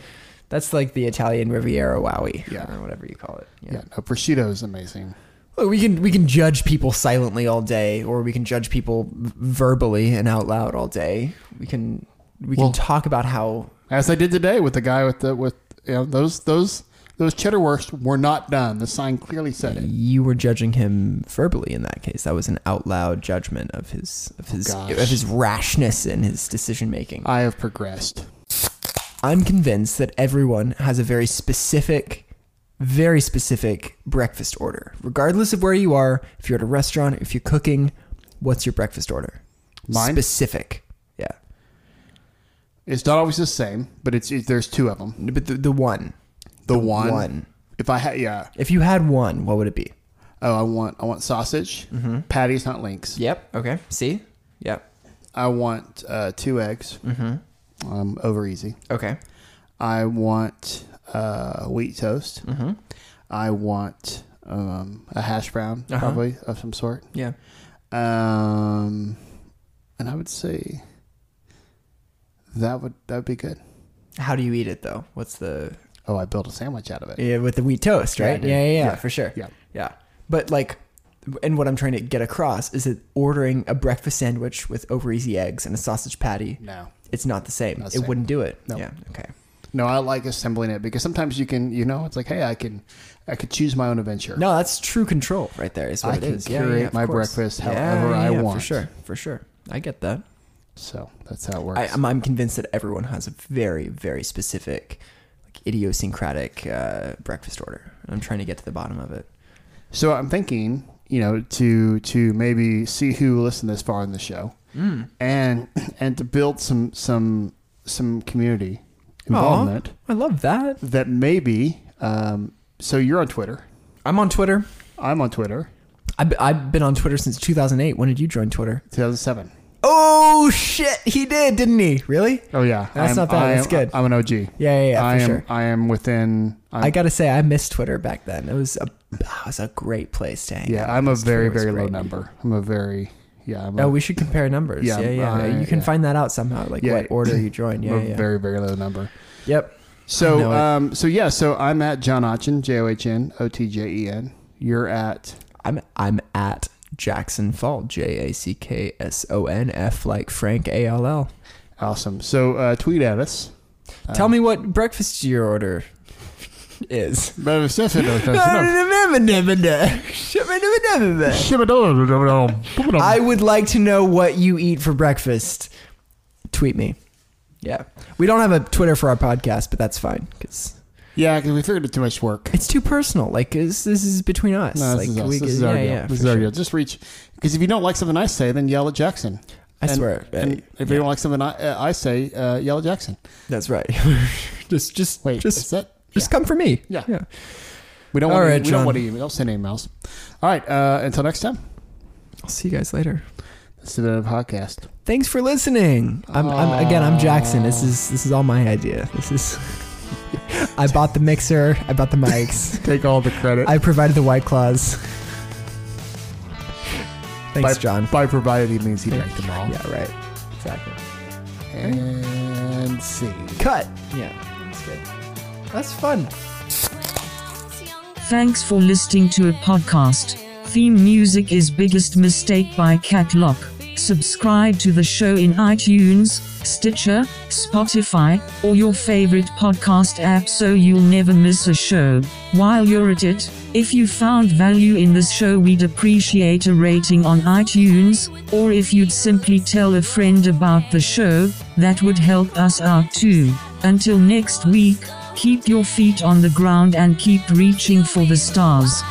that's like the Italian Riviera Wowie, Yeah. or whatever you call it. yeah, no, prosciutto is amazing. Look, we can we can judge people silently all day, or we can judge people verbally and out loud all day. We can we Well- can talk about how As I did today with the guy with the with you know those those those cheddar wurst were not done. The sign clearly said it. you were judging him verbally in that case. That was an out loud judgment of his of oh, his gosh. of his rashness and his decision making. I have progressed. I'm convinced that everyone has a very specific, very specific breakfast order, regardless of where you are. If you're at a restaurant, if you're cooking, what's your breakfast order? Mine? Specific. Yeah. It's not always the same, but it's it, there's two of them. But the, the one. The, one, one. If I had, yeah. If you had one, what would it be? Oh, I want I want sausage, Mm-hmm. patties, not links. Yep. Okay. See? Yep. I want uh, two eggs. Mm-hmm. Um, over easy. Okay. I want uh, wheat toast. Mm-hmm. I want um, a hash brown, Uh-huh. probably of some sort. Yeah. Um, and I would say that would that would be good. How do you eat it though? What's the Oh, I built a sandwich out of it. yeah with the wheat toast, right? Yeah, yeah, yeah, Yeah. for sure. Yeah. yeah. But like, and what I'm trying to get across is that ordering a breakfast sandwich with over easy eggs and a sausage patty, No, it's not the same. Not it same. wouldn't do it. No. Yeah. Okay. no, I like assembling it because sometimes you can, you know, it's like, hey, I can, I could choose my own adventure. No, that's true control right there. Is what I it can is. Curate yeah, of my course. breakfast Yeah, however I yeah, want. For sure. For sure. I get that. So that's how it works. I, I'm, I'm convinced that everyone has a very, very specific, idiosyncratic uh, breakfast order. I'm trying to get to the bottom of it. So I'm thinking, you know, to to maybe see who listened this far in the show, Mm. and [clears throat] and to build some some some community involvement. I love that. That maybe. Um, so you're on Twitter. I'm on Twitter. I'm on Twitter. I've, I've been on Twitter since 2008. When did you join Twitter? 2007. Oh shit, he did, didn't he? Really? Oh yeah, That's I'm- not bad. I That's am- good. I'm an OG. Yeah, yeah, yeah, I for am. sure. I am within. I'm, I gotta say, I missed Twitter back then. It was a, it was a great place to hang yeah, out. I'm a very very low number. I'm a very yeah. I'm a, Oh, we should compare numbers. Yeah, Yeah, yeah. I- you can yeah. find that out somehow, like Yeah. what order you joined. Yeah, I'm a yeah. very very low number. Yep. So um so yeah so I'm at John Otjen J O H N O T J E N. You're at I'm I'm at Jackson Fall. J A C K S O N F like Frank A L L. awesome. So uh, tweet at us. Tell me what breakfast your order is. [laughs] [laughs] I would like to know what you eat for breakfast. Tweet me. Yeah. We don't have a Twitter for our podcast, but that's fine because yeah, because we figured it too much work. it's too personal. Like this, this is between us. No, like this is us. we this is our yeah, deal. yeah, this is our sure. deal. Just reach because if you don't like something I say, then yell at Jackson. I And- swear. And uh, if you don't like something I, uh, I say, uh, yell at Jackson. That's right. [laughs] just, just, Wait, just, that? just come for me. Yeah. yeah. We don't All want. right, to, we John. don't want to email. Don't send emails. All right. Uh, until next time. I'll see you guys later. This has been a podcast. Thanks for listening. I'm, I'm again. I'm Jackson. This is this is all my idea. This is. [laughs] I bought the mixer. I bought the mics. [laughs] Take all the credit. I provided the white claws. Thanks, by, John. By provided he means he drank them all. Yeah, right. Exactly. And see. Cut. Yeah, that's good. That's fun. Thanks for listening to a podcast. Theme music is Biggest Mistake by Cat Lock. Subscribe to the show in iTunes, Stitcher, Spotify, or your favorite podcast app so you'll never miss a show. While you're at it, if you found value in this show, we'd appreciate a rating on iTunes, or if you'd simply tell a friend about the show, that would help us out too. Until next week, keep your feet on the ground and keep reaching for the stars.